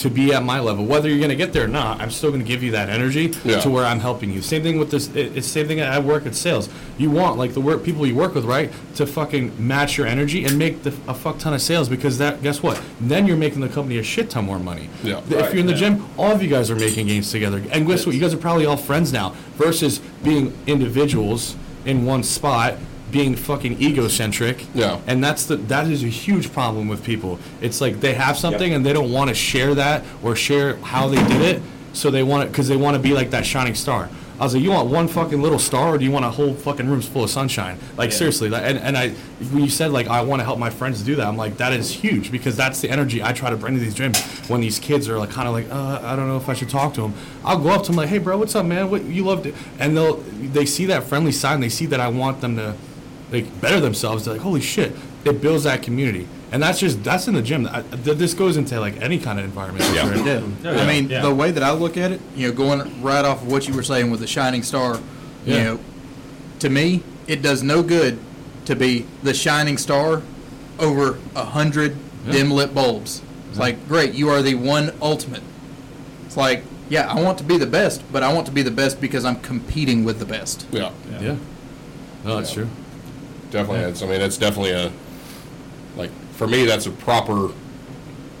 to be at my level. Whether you're gonna get there or not, I'm still gonna give you that energy Yeah. to where I'm helping you. Same thing with this. It's same thing I work at sales. You want like the work people you work with, right, to fucking match your energy and make the, a fuck ton of sales because that guess what? Then you're making the company a shit ton more money. Yeah. If Right, you're in the yeah. gym, all of you guys are making gains together. And guess what? You guys are probably all friends now versus being individuals in one spot, being fucking egocentric. Yeah. And that's the that is a huge problem with people. It's like they have something Yep. and they don't want to share that or share how they did it, so they want it because they want to be like that shining star. I was like, you want one fucking little star, or do you want a whole fucking room's full of sunshine? Like Yeah. seriously, that, and and I when you said like I want to help my friends do that, I'm like that is huge because that's the energy I try to bring to these gyms when these kids are like kind of like uh, I don't know if I should talk to them. I'll go up to them like, hey bro, what's up, man? What you love to, and they'll they see that friendly side, and they see that I want them to like better themselves. They're like, holy shit, it builds that community, and that's just that's in the gym. I, th- this goes into like any kind of environment. Yeah. you're. Yeah. Yeah. I mean, Yeah. the way that I look at it, you know, going right off of what you were saying with the shining star, yeah. you know, to me, it does no good to be the shining star over a hundred Yeah. dim lit bulbs. It's like, great, you are the one ultimate. It's like, yeah, I want to be the best, but I want to be the best because I'm competing with the best. Yeah, Yeah. No, that's Yeah. true. Definitely. It's, I mean, it's definitely a like for me. That's a proper,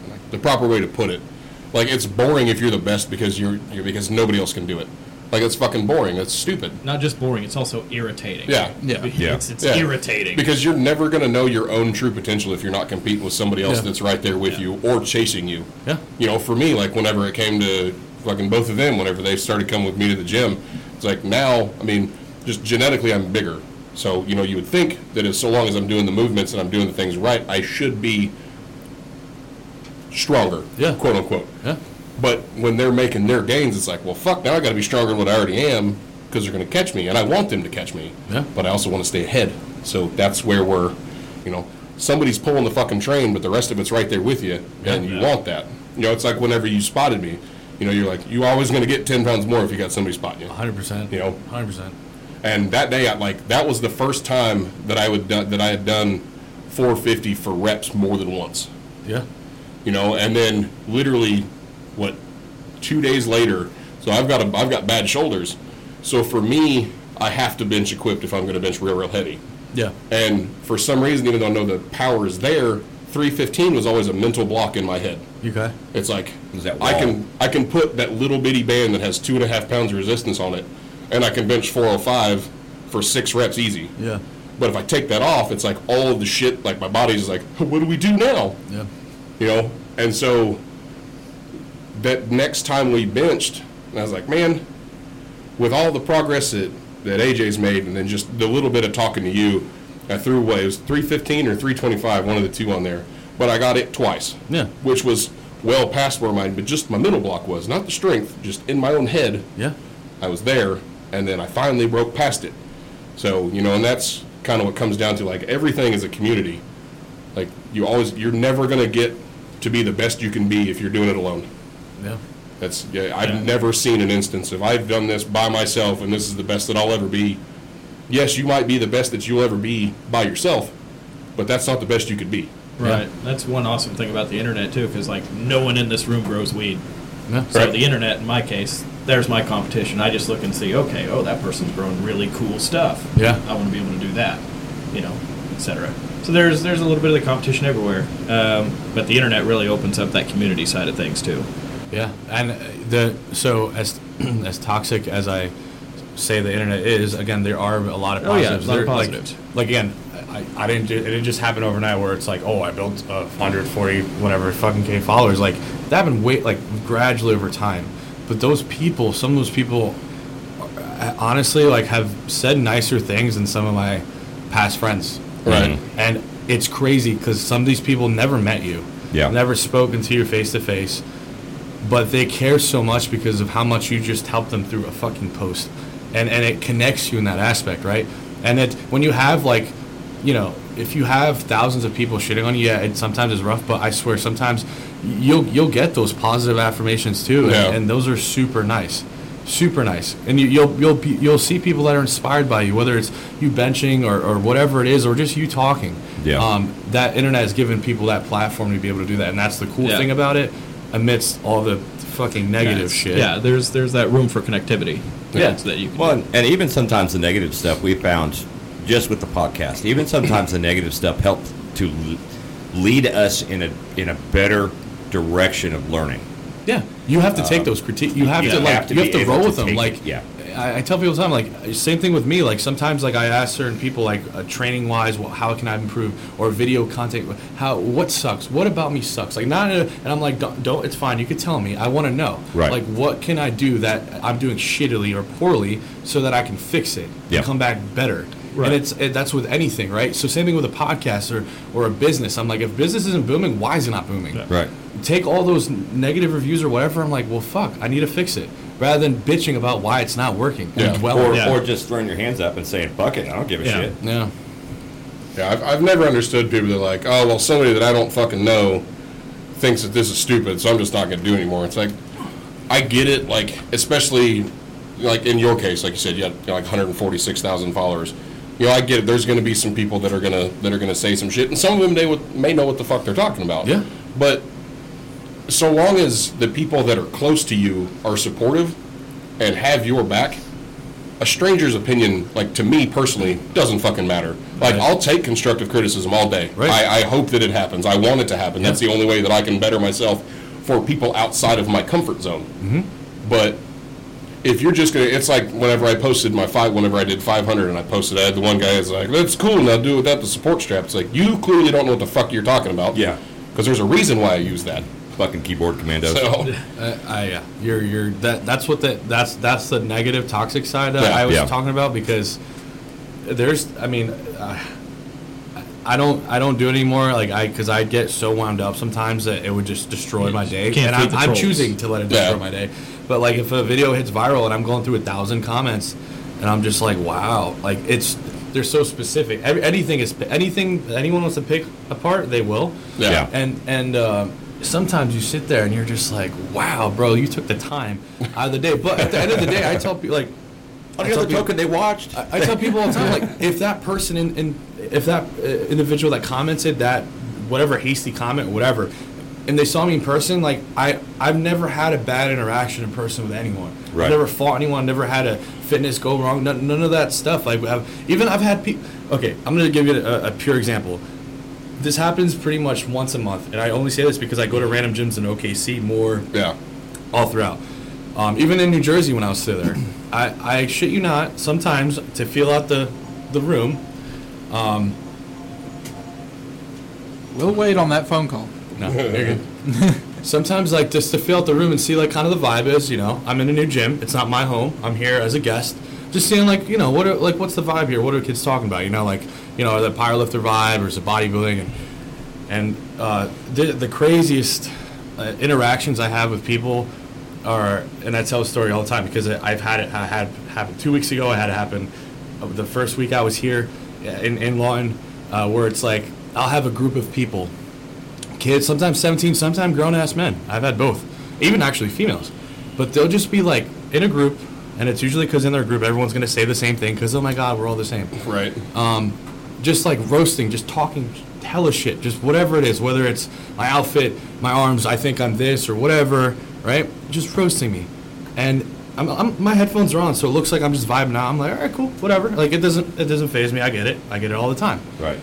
like, the proper way to put it. Like it's boring if you're the best because you're, you're because nobody else can do it. Like it's fucking boring. That's stupid. Not just boring; it's also irritating. Yeah. Yeah. Yeah. It's, it's Yeah. irritating. Because you're never going to know your own true potential if you're not competing with somebody else Yeah. that's right there with Yeah. you or chasing you. Yeah. You know, for me, like whenever it came to fucking both of them, whenever they started coming with me to the gym, it's like now, I mean, just genetically, I'm bigger. So, you know, you would think that as so long as I'm doing the movements and I'm doing the things right, I should be stronger, Yeah. quote unquote. Yeah. But when they're making their gains, it's like, well, fuck, now I got to be stronger than what I already am because they're going to catch me, and I want them to catch me. Yeah. But I also want to stay ahead. So that's where we're, you know, somebody's pulling the fucking train, but the rest of it's right there with you, and you Yeah. want that. You know, it's like whenever you spotted me, you know, you're like, you're always going to get ten pounds more if you got somebody spotting you. 100%. You know. 100%. And that day, I like that was the first time that I would do, that I had done 450 for reps more than once Yeah. you know, and then literally, what, two days later, so I've got a, I've got bad shoulders, so for me, I have to bench equipped if I'm going to bench real, real heavy, Yeah. and for some reason, even though I know the power is there, 315 was always a mental block in my head. Okay. It's like Is that I can I can put that little bitty band that has two and a half pounds of resistance on it, and I can bench 405 for six reps easy. Yeah. But if I take that off, it's like all of the shit. Like my body's like, what do we do now? Yeah. you know and so that next time we benched and i was like man with all the progress that, that aj's made and then just the little bit of talking to you i threw away it was 315 or 325 one of the two on there but i got it twice Yeah. which was well past where mine but just my middle block was not the strength just in my own head Yeah. I was there, and then I finally broke past it. So you know, and that's kind of what comes down to like everything is a community. Like you always, you're never gonna get to be the best you can be if you're doing it alone. Yeah. That's yeah, I've Yeah. never seen an instance of I've done this by myself and this is the best that I'll ever be. Yes, you might be the best that you'll ever be by yourself, but that's not the best you could be. Right. That's one awesome thing about the internet too, because like no one in this room grows weed. Yeah. So Right. the internet, in my case, there's my competition. I just look and see, okay, oh, that person's growing really cool stuff. Yeah. I want to be able to do that, you know, etc. So there's there's a little bit of the competition everywhere, um, but the internet really opens up that community side of things too. Yeah, and uh, the so as as toxic as I say the internet is, again, there are a lot of positives. Oh, yeah, positives. a lot of There- like- Like, again, I, I didn't ju- it didn't just happen overnight where it's like, oh, I built uh, 140 whatever fucking k followers. Like that happened way like gradually over time. But those people, some of those people, honestly, like have said nicer things than some of my past friends. Right. And it's crazy because some of these people never met you. Yeah. Never spoken to you face to face. But they care so much because of how much you just help them through a fucking post. And and it connects you in that aspect, right? And it when you have like, you know, if you have thousands of people shitting on you, yeah, it sometimes is rough, but I swear sometimes you'll you'll get those positive affirmations too. and- Yeah. And, those are super nice. Super nice, and you, you'll you'll be, you'll see people that are inspired by you, whether it's you benching or, or whatever it is, or just you talking. Yeah. Um, that internet has given people that platform to be able to do that, and that's the cool Yeah. thing about it. Amidst all the fucking negative Yeah, shit. Yeah, there's there's that room for connectivity. Yeah. that you can. Well, do. and, and even sometimes the negative stuff we found just with the podcast, even sometimes the negative stuff helped to lead us in a in a better direction of learning. Yeah, you have to take those critique. You have you to like have to you have to roll to with them. Like it, yeah. I, I tell people all the time, like same thing with me. Like sometimes like I ask certain people like uh, training wise, well, how can I improve or video content? How what sucks? What about me sucks? Like not a, and I'm like don't, don't it's fine. You can tell me. I want to know. Right. Like what can I do that I'm doing shittily or poorly so that I can fix it Yeah. and come back better. Right. And it's it, that's with anything, right? So same thing with a podcast or or a business. I'm like if business isn't booming, why is it not booming? Yeah. Right. take all those negative reviews or whatever. I'm like, well, fuck, I need to fix it, rather than bitching about why it's not working. Yeah. And Or. Yeah. or just throwing your hands up and saying, "Fuck it, I don't give a Yeah. shit." yeah, Yeah, I've, I've never understood people that are like, oh, well, somebody that I don't fucking know thinks that this is stupid, so I'm just not going to do it anymore. It's like, I get it, like, especially, like, in your case, like you said, you had you know, like 146,000 followers. You know, I get it. There's going to be some people that are gonna that are gonna say some shit, and some of them they would, may know what the fuck they're talking about. Yeah. But so long as the people that are close to you are supportive and have your back, a stranger's opinion, like to me personally, doesn't fucking matter. Like Right. I'll take constructive criticism all day. Right. I, I hope that it happens. I want it to happen. That's the only way that I can better myself for people outside of my comfort zone. Mm-hmm. But if you're just gonna, it's like whenever I posted my five, whenever I did 500, and I posted, I had the one guy is like, "That's cool." Now do without the support strap. It's like you clearly don't know what the fuck you're talking about. Yeah. because there's a reason why I use that. Fucking keyboard commandos. So Uh, I, yeah, you're you're that that's what the that's that's the negative toxic side that Yeah, I was yeah. talking about because there's I mean uh, I don't I don't do it anymore like I because I get so wound up sometimes that it would just destroy my day can't and feed I'm, the I'm trolls. choosing to let it destroy Yeah. my day but like if a video hits viral and I'm going through a thousand comments and I'm just like wow like it's they're so specific Every, anything is anything anyone wants to pick apart they will yeah. Yeah. and and uh, sometimes you sit there and you're just like, wow, bro, you took the time out of the day. But at the end of the day, I tell people like, On I the tell other people- token, they watched. I, I tell people all the time, like, if that person in, in if that uh, individual that commented that whatever hasty comment, whatever, and they saw me in person, like I I've never had a bad interaction in person with anyone. Right. I've never fought anyone. Never had a fitness go wrong. None, none of that stuff. Like I've, even I've had people. Okay, I'm gonna give you a, a pure example this happens pretty much once a month, and I only say this because I go to random gyms in OKC more yeah. all throughout. Um, even in New Jersey when I was still there, I, I shit you not. Sometimes to feel out the the room, Um, We'll wait on that phone call. No, you're good. Sometimes like just to feel out the room and see like kind of the vibe is, you know, I'm in a new gym. It's not my home. I'm here as a guest. Just seeing like, you know, what are like what's the vibe here? What are kids talking about? You know, like, you know, the powerlifter vibe or is it bodybuilding and and uh, the the craziest uh, interactions I have with people are, and I tell a story all the time because I've had it I had happen two weeks ago. I had it happen uh, the first week I was here in in Lawton, uh, where it's like I'll have a group of people kids, sometimes 17, sometimes grown ass men. I've had both, even actually females. But they'll just be like in a group, and it's usually because in their group everyone's going to say the same thing because, oh my God, we're all the same. Right. Um, just like roasting, just talking hella shit, just whatever it is, whether it's my outfit, my arms, I think I'm this or whatever, right? Just roasting me. And I'm, I'm, my headphones are on, so it looks like I'm just vibing out. I'm like, all right, cool, whatever. Like it doesn't, it doesn't phase me. I get it. I get it all the time. Right.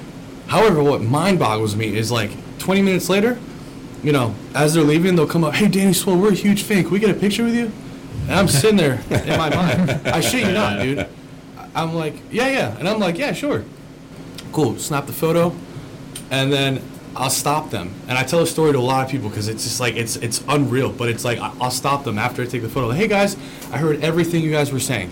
However, what mind boggles me is like 20 minutes later, you know, as they're leaving, they'll come up, hey, Danny Swole, we're a huge fan. Can we get a picture with you? And I'm sitting there in my mind. I shit you not, dude. I'm like, yeah, yeah. And I'm like, yeah, sure. Cool. Snap the photo. And then I'll stop them. And I tell a story to a lot of people because it's just like, it's it's unreal. But it's like, I'll stop them after I take the photo. Like, hey, guys, I heard everything you guys were saying.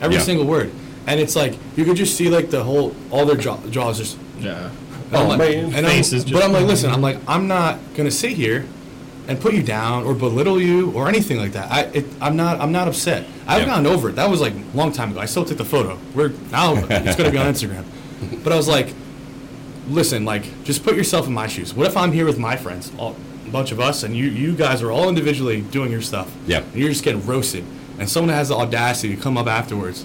Every Yeah. single word. And it's like, you could just see like the whole, all their jaw, jaws just Yeah. And I'm Oh, like, man. and I'm- Faces but just- I'm like, listen, I'm like, I'm not gonna sit here and put you down or belittle you or anything like that. I, it, I'm not, I'm not upset. I've Yeah. gotten over it. That was like a long time ago. I still took the photo. We're now it's gonna be on Instagram. But I was like, listen, like, just put yourself in my shoes. What if I'm here with my friends, all, a bunch of us, and you, you guys are all individually doing your stuff. Yeah. And you're just getting roasted, and someone has the audacity to come up afterwards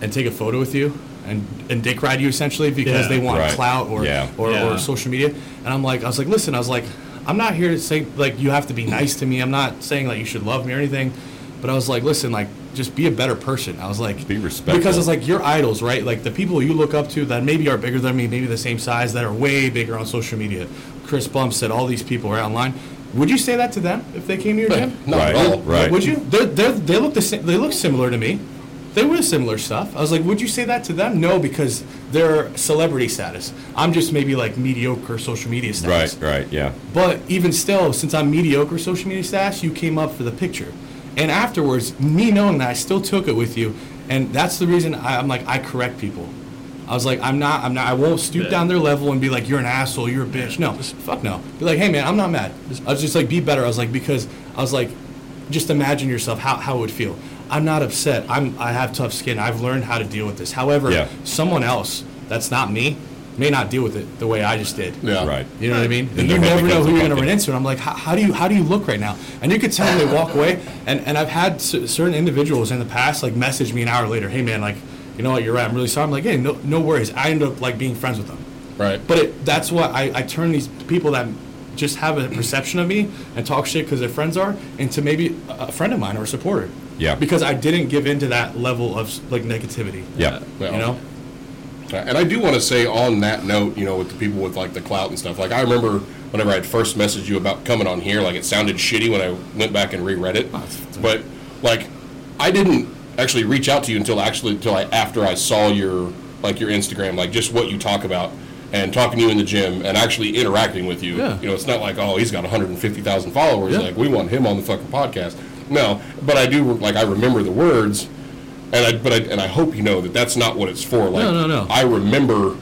and take a photo with you and and dick ride you essentially because Yeah. they want Right. clout or Yeah. or, Yeah. or social media. And I'm like, I was like, listen, I was like, I'm not here to say like you have to be nice to me. I'm not saying like you should love me or anything. But I was like, listen, like just be a better person. I was like, Be respectful. because it's like your idols, right? Like the people you look up to that maybe are bigger than me, maybe the same size, that are way bigger on social media. Chris Bumstead all these people are online. Would you say that to them if they came to your gym? Not Right, at all. right. Would you? They're, they're, they look the same. They look similar to me. They were similar stuff. I was like, would you say that to them? No, because they're celebrity status. I'm just maybe like mediocre social media status. Right. Right. Yeah. But even still, since I'm mediocre social media status, you came up for the picture. And afterwards, me knowing that, I still took it with you. And that's the reason I, I'm like, I correct people. I was like, I'm not, I'm not, I won't stoop Yeah. down their level and be like, you're an asshole, you're a bitch. No, fuck no. Be like, hey man, I'm not mad. I was just like, be better. I was like, because I was like, just imagine yourself how, how it would feel. I'm not upset. I'm, I have tough skin. I've learned how to deal with this. However, Yeah. someone someone else that's not me may not deal with it the way I just did. Yeah. Right. You know what I mean? And And you never know who you're gonna run into. And I'm like, how, how do you how do you look right now? And you could tell when they walk away. And and I've had c- certain individuals in the past like message me an hour later, hey man, like, you know what, you're right. I'm really sorry. I'm like, hey, no no worries. I end up like being friends with them. Right. But it, that's what I, I turn these people that just have a perception of me and talk shit because their friends are, and to maybe a a friend of mine or a supporter. Yeah. Because I didn't give into that level of like negativity. Yeah. You know. Uh, and I do want to say on that note, you know, with the people with like the clout and stuff. Like I remember whenever I had first messaged you about coming on here, like it sounded shitty when I went back and reread it. But like, I didn't actually reach out to you until actually until I after I saw your like your Instagram, like just what you talk about and talking to you in the gym and actually interacting with you. Yeah. You know, it's not like oh he's got 150,000 followers, Yeah. like we want him on the fucking podcast. No, but I do like I remember the words. And I, but I, and I hope you know that that's not what it's for. Like, No, no, no. I remember,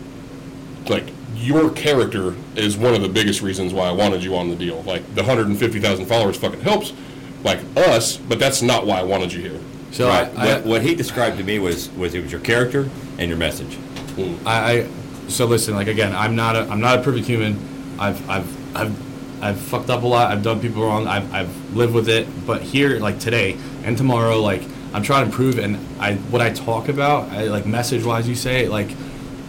like, your character is one of the biggest reasons why I wanted you on the deal. Like, the 150,000 followers fucking helps, like, us, but that's not why I wanted you here. So right. I, I, what, what he described to me was was it was your character and your message. Hmm. I, I so listen like again I'm not a I'm not a perfect human I've I've I've I've fucked up a lot I've done people wrong I've I've lived with it but here like today and tomorrow like I'm trying to improve and I what I talk about I like message wise you say like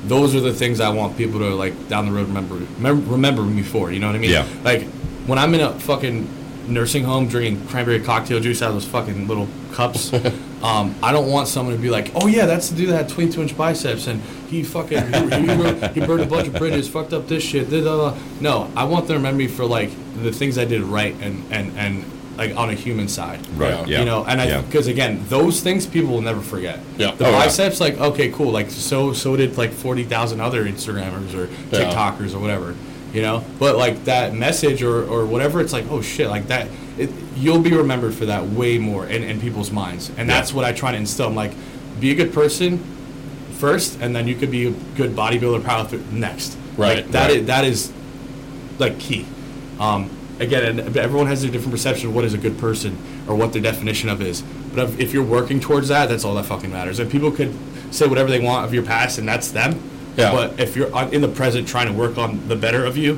those are the things I want people to like down the road remember remember, remember me for you know what I mean Yeah. like when I'm in a fucking nursing home drinking cranberry cocktail juice out of those fucking little cups um, I don't want someone to be like oh yeah that's the dude that had 22 inch biceps and he fucking he, he, burned, he burned a bunch of bridges fucked up this shit da, da, da. no I want them to remember me for like the things I did right and and and like on a human side Right. Yeah. you know and I Yeah. because again those things people will never forget Yeah. the Oh, yeah. biceps like okay cool like so so did like 40,000 other Instagrammers or Yeah. TikTokers or whatever you know but like that message or, or whatever it's like oh shit like that it, you'll be remembered for that way more in, in people's minds. And that's what i try to instill. I'm like be a good person first and then you could be a good bodybuilder powerlifter next. Right, like, that right. is- that is like key. Um, again and everyone has a different perception of what is a good person or what their definition of is. But if, if you're working towards that that's all that fucking matters. And people could say whatever they want of your past and that's them. Yeah. but if you're in the present trying to work on the better of you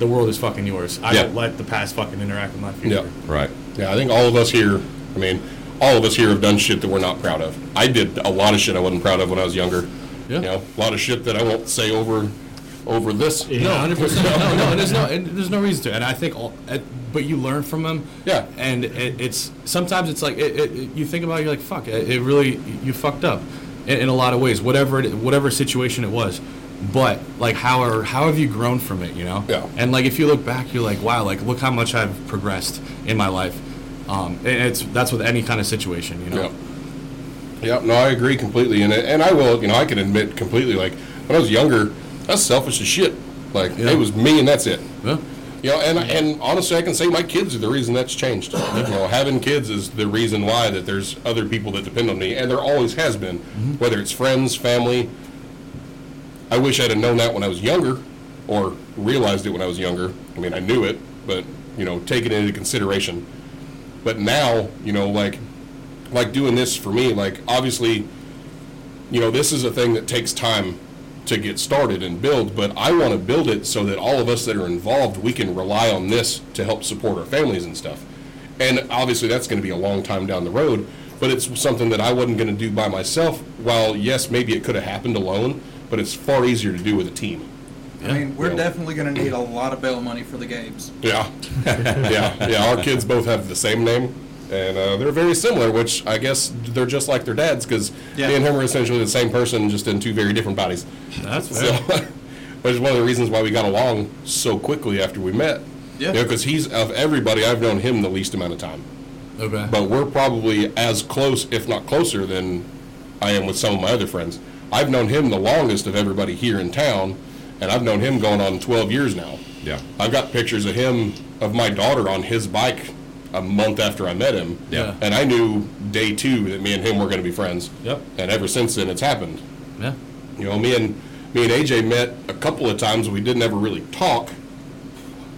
the world is fucking yours i Yeah. don't let the past fucking interact with my future Yeah. Right. Yeah, I think all of us here, I mean, all of us here have done shit that we're not proud of. I did a lot of shit I wasn't proud of when I was younger. Yeah. You know, a lot of shit that I won't say over over this. No, hundred percent. No, no, and there's no, and there's no reason to. And I think, all, but you learn from them. Yeah. And it, it's sometimes it's like it, it, you think about it, you're like, fuck, it, it really you fucked up in, in a lot of ways, whatever it, whatever situation it was. But like, how are how have you grown from it? You know. Yeah. And like, if you look back, you're like, wow, like look how much I've progressed in my life. Um, and it's that's with any kind of situation, you know. Yeah. Yeah, no, I agree completely, and and I will, you know, I can admit completely. Like when I was younger, I was selfish as shit. Like Yeah. it was me and that's it. Yeah. You know, and and honestly, I can say my kids are the reason that's changed. You know, having kids is the reason why that there's other people that depend on me, and there always has been, whether it's friends, family. I wish I'd have known that when I was younger, or realized it when I was younger. I mean, I knew it, but you know, take it into consideration. But now, you know, like like doing this for me, like obviously, you know, this is a thing that takes time to get started and build, but I want to build it so that all of us that are involved, we can rely on this to help support our families and stuff. And obviously, that's going to be a long time down the road, but it's something that I wasn't going to do by myself. While, yes, maybe it could have happened alone, but it's far easier to do with a team. I mean, we're Yeah. definitely going to need a lot of bail money for the games. Yeah, yeah, yeah. Our kids both have the same name, and uh, they're very similar. Which I guess they're just like their dads because Yeah. me and him are essentially the same person, just in two very different bodies. That's So, which is one of the reasons why we got along so quickly after we met. Yeah. because he's of everybody, I've known him the least amount of time, Okay. but we're probably as close, if not closer, than I am with some of my other friends. I've known him the longest of everybody here in town, and I've known him going on 12 years now. Yeah. I've got pictures of him, of my daughter on his bike a month after I met him. Yeah. And I knew day two that me and him were going to be friends. Yep. And ever since then, it's happened. yeah. You know, me and me and AJ met a couple of times. We didn't ever really talk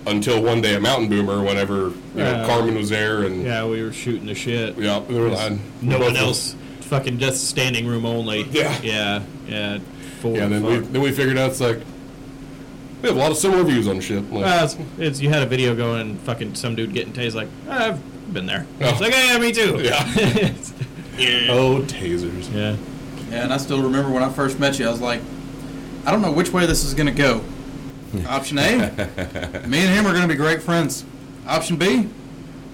until one day at Mountain Boomer, whenever you know Yeah. Carmen was there, and Yeah, we were shooting the shit. yeah, we were, and No both one of- else. Fucking just standing room only. Yeah. Yeah. Yeah. Full Yeah, and then we then we figured out it's like we have a lot of similar views on shit. Like, Well, it's, it's you had a video going, fucking some dude getting tased. Like ah, I've been there. Oh. It's like, yeah, me too. Yeah. oh, tasers. yeah. Yeah, and I still remember when I first met you, I was like, I don't know which way this is going to go, Option A, me and him are going to be great friends. Option B,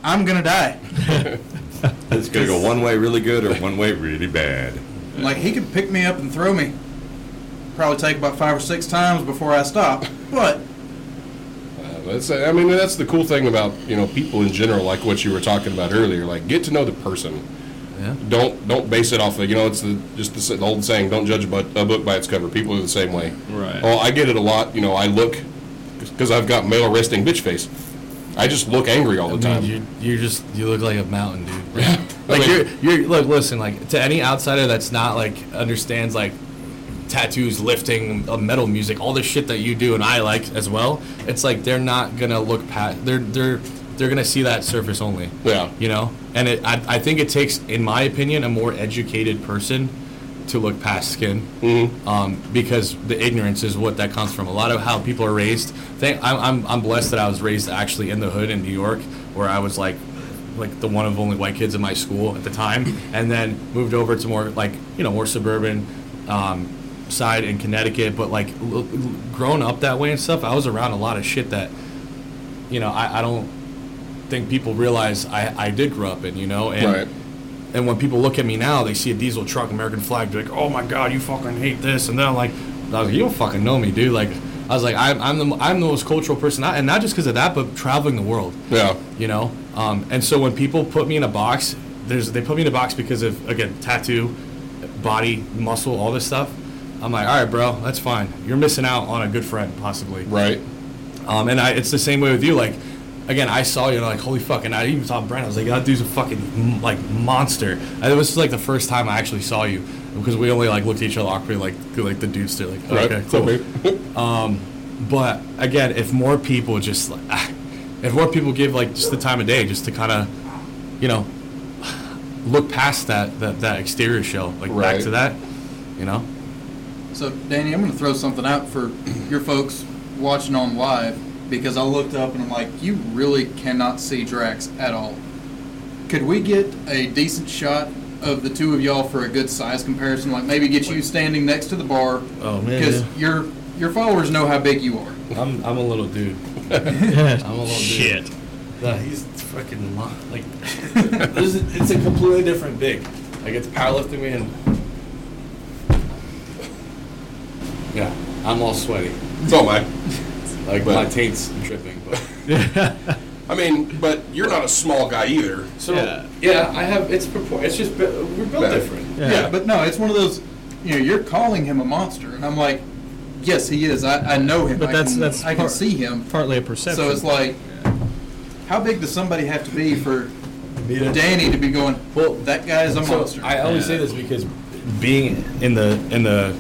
I'm going to die. It's gonna go one way really good or one way really bad. Like he could pick me up and throw me. Probably take about five or six times before I stop. But uh, That's, I mean, that's the cool thing about you know people in general, like what you were talking about earlier. Like, get to know the person. Yeah. Don't don't base it off of you know it's the just the, the old saying don't judge a a book by its cover. People are the same way. Right. Oh, I get it a lot. You know, I look because I've got male resting bitch face. I just look angry all the I time. mean, you you just you look like a mountain, dude. I Like you're you're look listen like to any outsider that's not like understands like tattoos, lifting, uh, metal music, all the shit that you do and I like as well. It's like they're not gonna look past. They're they're they're gonna see that surface only. Yeah. You know, and it I, I think it takes, in my opinion, a more educated person to look past skin. Mm-hmm. Um, because the ignorance is what that comes from. A lot of how people are raised. Thank, I'm, I'm I'm blessed that I was raised actually in the hood in New York, where I was like like the one of only white kids in my school at the time, and then moved over to more like you know more suburban um, side in Connecticut. But like l- l- growing up that way and stuff, I was around a lot of shit that you know I, I don't think people realize I, I did grow up in. You know, and Right. And when people look at me now, they see a diesel truck, American flag, they're like, "Oh my God, you fucking hate this," and then I'm like, I was like, "You don't fucking know me, dude." Like, I was like, "I'm, I'm the I'm the most cultural person, and not just because of that, but traveling the world." Yeah. you know. Um, and so when people put me in a box, there's they put me in a box because of again tattoo, body, muscle, all this stuff. I'm like, all right, bro, that's fine. You're missing out on a good friend, possibly. Right. Um, and I, it's the same way with you. Like, again, I saw you, and I'm like, holy fuck. And I even saw Brent. I was like, that dude's a fucking like monster. And it was like the first time I actually saw you because we only like looked at each other awkwardly, like like the dudes still like, Right. okay, cool. Okay. But again, if more people just like, if more people give like just the time of day, just to kind of, you know, look past that that, that exterior shell, like back to that, you know. So, Danny, I'm going to throw something out for your folks watching on live because I looked up and I'm like, you really cannot see Drax at all. Could we get a decent shot of the two of y'all for a good size comparison? Like maybe get you standing next to the bar Oh, man, because yeah. your your followers know how big you are. I'm I'm a little dude. I'm a little Shit. dude. Nah, he's fucking lo- like. this is, it's a completely different big. Like it's powerlifting me and. Yeah, I'm all sweaty. So am I. Like But- my taint's dripping. But I mean, but you're not a small guy either. so Yeah. yeah, I have. It's propor- It's just we're built Yeah. different. Yeah. but no, it's one of those. You know, you're calling him a monster, and I'm like, yes, he is. I, I know him. But I that's- can, that's I can see him. Partly a perception. So it's like, how big does somebody have to be for Danny to be going? Well, that guy is a So monster. I always say this because being in the in the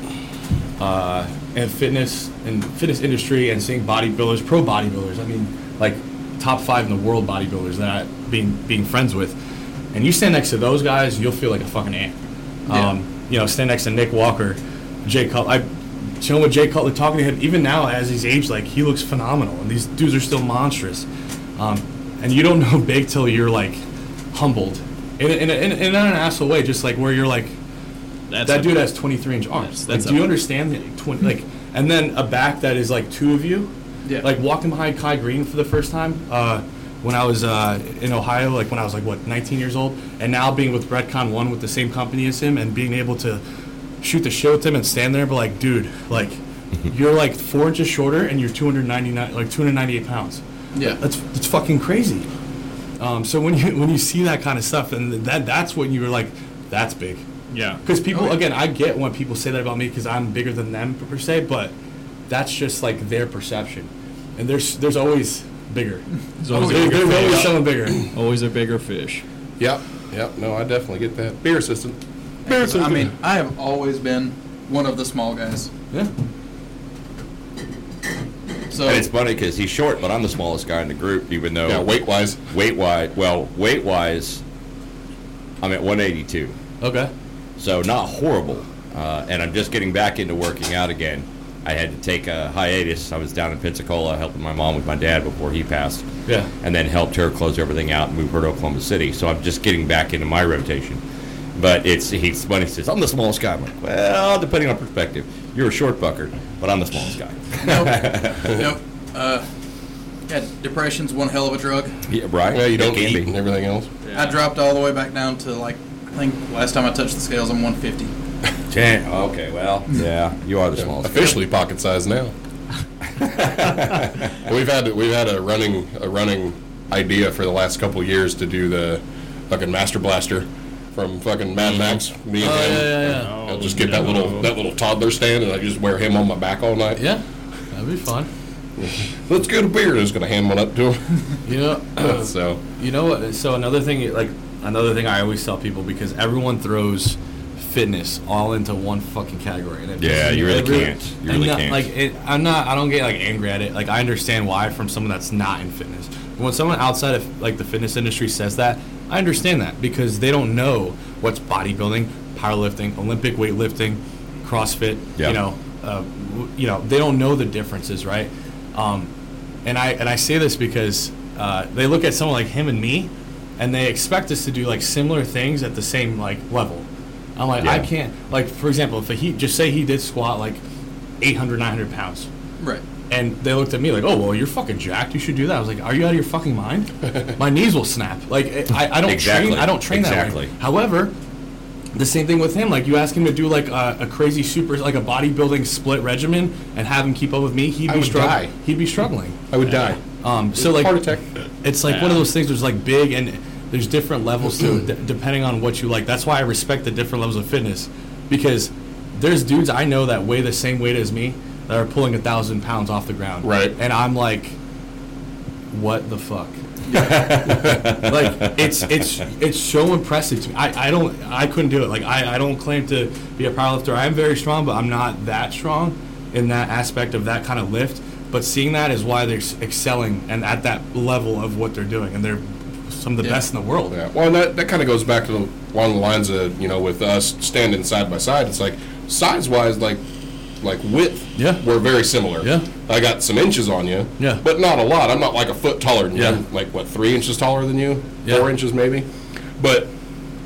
uh, in fitness and fitness industry and seeing bodybuilders, pro bodybuilders. I mean, like top five in the world bodybuilders that I being being friends with, and you stand next to those guys, you'll feel like a fucking ant. Yeah. Um, you know, stand next to Nick Walker, Jay Cutler. I chilling with Jay Cutler, talking to him. Even now, as he's aged, like he looks phenomenal, and these dudes are still monstrous. Um, and you don't know big till you're like humbled in, in, in, in an asshole way, just like where you're like That's that dude has 23 inch arms. That's- that's like, do you a- understand that? 20, like, and then a back that is like two of you. Yeah. Like walking behind Kai Greene for the first time uh, when I was uh, in Ohio, like when I was like what 19 years old, and now being with Redcon One with the same company as him and being able to shoot the shit with him and stand there, and be like, dude, like you're like four inches shorter and you're 299, like 298 pounds. yeah. That's that's fucking crazy. Um, so when you when you see that kind of stuff, and that that's when you're like, that's big. Yeah. Because people, Oh, yeah. again, I get when people say that about me because I'm bigger than them per se, but that's just like their perception. And there's there's always bigger. There's always a There- bigger there's always fish. someone bigger. Always a bigger fish. Yep. Yep. No, I definitely get that. Beer assistant. Beer assistant. I mean, I have always been one of the small guys. Yeah. So And it's funny because he's short, but I'm the smallest guy in the group, even though yeah, weight wise. weight wise, well, weight wise, I'm at 182, Okay. So not horrible. Uh, and I'm just getting back into working out again. I had to take a hiatus. I was down in Pensacola helping my mom with my dad before he passed, Yeah. and then helped her close everything out and move her to Oklahoma City. So I'm just getting back into my rotation. But it's he's when he says I'm the smallest guy. I'm like, well, depending on perspective, You're a short bucker, but I'm the smallest guy. Nope. nope. Uh, yeah, depression's one hell of a drug. Yeah, right. Yeah, you don't eat be. and everything else. I dropped all the way back down to like, I think last time I touched the scales, I'm 150. Damn. Okay. Well. Hmm. Yeah. You are the smallest. guy. Officially pocket size now. we've had we've had a running a running idea for the last couple of years to do the fucking Master Blaster from fucking Mad mm-hmm. Max. Me and Oh, him. yeah, yeah, yeah. I'll just oh, get that little that little toddler stand and I just wear him on my back all night. Yeah, that'd be fun. Let's get a beer. And just gonna hand one up to him. You know, so You know what? So another thing, like another thing, I always tell people because everyone throws fitness all into one fucking category. And it Yeah, you really it can't. You really not- can't. Like, it, I'm not. I don't get like angry at it. Like, I understand why from someone that's not in fitness. When someone outside of like the fitness industry says that, I understand that because they don't know what's bodybuilding, powerlifting, Olympic weightlifting, CrossFit. Yeah. You know, uh, you know, they don't know the differences, right? Um, and I and I say this because uh, they look at someone like him and me, and they expect us to do like similar things at the same like level. I'm like, I can't. Like for example, if he just say he did squat like 800, 900 pounds, Right. and they looked at me like, oh well, you're fucking jacked. You should do that. I was like, are you out of your fucking mind? My knees will snap. Like I, I don't Exactly. train. I don't train that Exactly. way. However. The same thing with him. Like you ask him to do like a, a crazy super, like a bodybuilding split regimen, and have him keep up with me. He'd be struggling. He'd be struggling. I would die. Um, so like Heart attack. it's like one of those things. There's like big and there's different levels to it depending on what you like. That's why I respect the different levels of fitness because there's dudes I know that weigh the same weight as me that are pulling a thousand pounds off the ground. Right. And I'm like, what the fuck? like it's it's it's so impressive to me. I, I don't I couldn't do it. Like I, I don't claim to be a powerlifter. I am very strong, but I'm not that strong in that aspect of that kind of lift. But seeing that is why they're excelling and at that level of what they're doing, and they're some of the Yeah. best in the world. Yeah. Well, and that, that kind of goes back to the, along the lines of you know with us standing side by side. It's like size wise, like like width. Yeah. We're very similar. Yeah. I got some inches on you. Yeah. But not a lot. I'm not like a foot taller than you. Yeah. I'm like what three inches taller than you? Yeah. Four inches maybe. But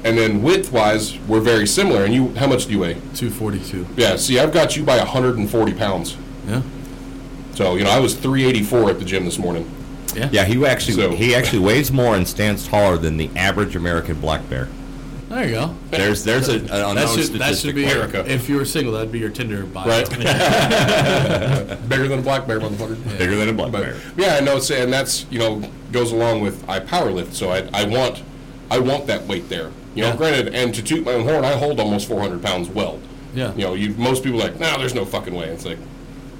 and then width wise, we're very similar. And you, how much do you weigh? Two forty two. Yeah. See, I've got you by 140 pounds. Yeah. So you know, I was 384 at the gym this morning. Yeah. Yeah, he actually So- he actually weighs more and stands taller than the average American black bear. There you go. There's there's a, an unknown That should, that statistic. should be America. if you were single, that'd be your Tinder bio. Right. Bigger than a black bear, motherfucker. bigger than a black But bear. yeah, I know. it's- And that's you know goes along with I power lift, so I, I want I want that weight there. You know, Yeah. granted, and to toot my own horn, I hold almost 400 pounds well. Yeah. You know, you most people are like, no, there's no fucking way. It's like,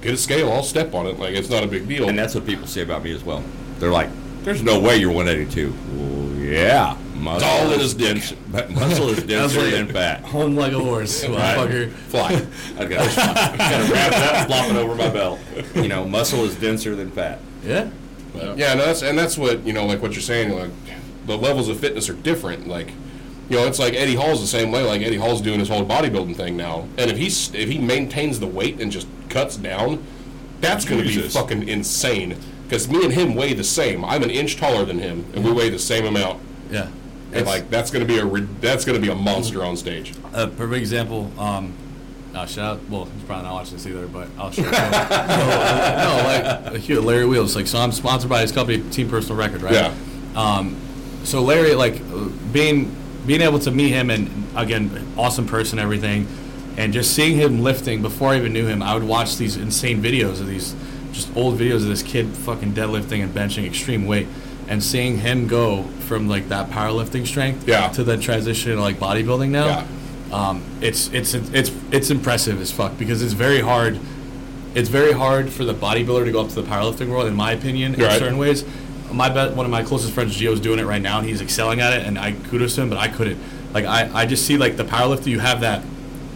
get a scale, I'll step on it. Like it's not a big deal. And that's what people say about me as well. They're like, "There's no way you're 182." Well, yeah, muscle all in is his dense, but muscle is denser like- than fat. Hung like a horse, motherfucker. fly. I gotta, gotta wrap that, flop it over my belt. You know, muscle is denser than fat. Yeah. Yeah, no, that's and that's what you know, like what you're saying. Like the levels of fitness are different. Like you know, it's like Eddie Hall's the same way. Like Eddie Hall's doing his whole bodybuilding thing now, and if he's if he maintains the weight and just cuts down, that's going to be fucking insane. Because me and him weigh the same. I'm an inch taller than him, and we weigh the same amount. Yeah. And like that's going to be a re- that's to be a monster on stage. a perfect example. Um, uh, shout out. Well, he's probably not watching this either, but I'll shout out. no, like here, Larry Wheels. Like, so I'm sponsored by his company, Team Personal Record, right? Yeah. Um, so Larry, like, uh, being being able to meet him and again, awesome person, everything, and just seeing him lifting before I even knew him, I would watch these insane videos of these just old videos of this kid fucking deadlifting and benching extreme weight, and seeing him go from like that powerlifting strength Yeah. to then transition to like bodybuilding now. Yeah. Um, it's it's it's it's impressive as fuck because it's very hard. It's very hard for the bodybuilder to go up to the powerlifting world, in my opinion, in Right. certain ways. My bet, one of my closest friends, Gio's doing it right now, and he's excelling at it, and I kudos to him, but I couldn't. Like I, I just see like the powerlifter, you have that,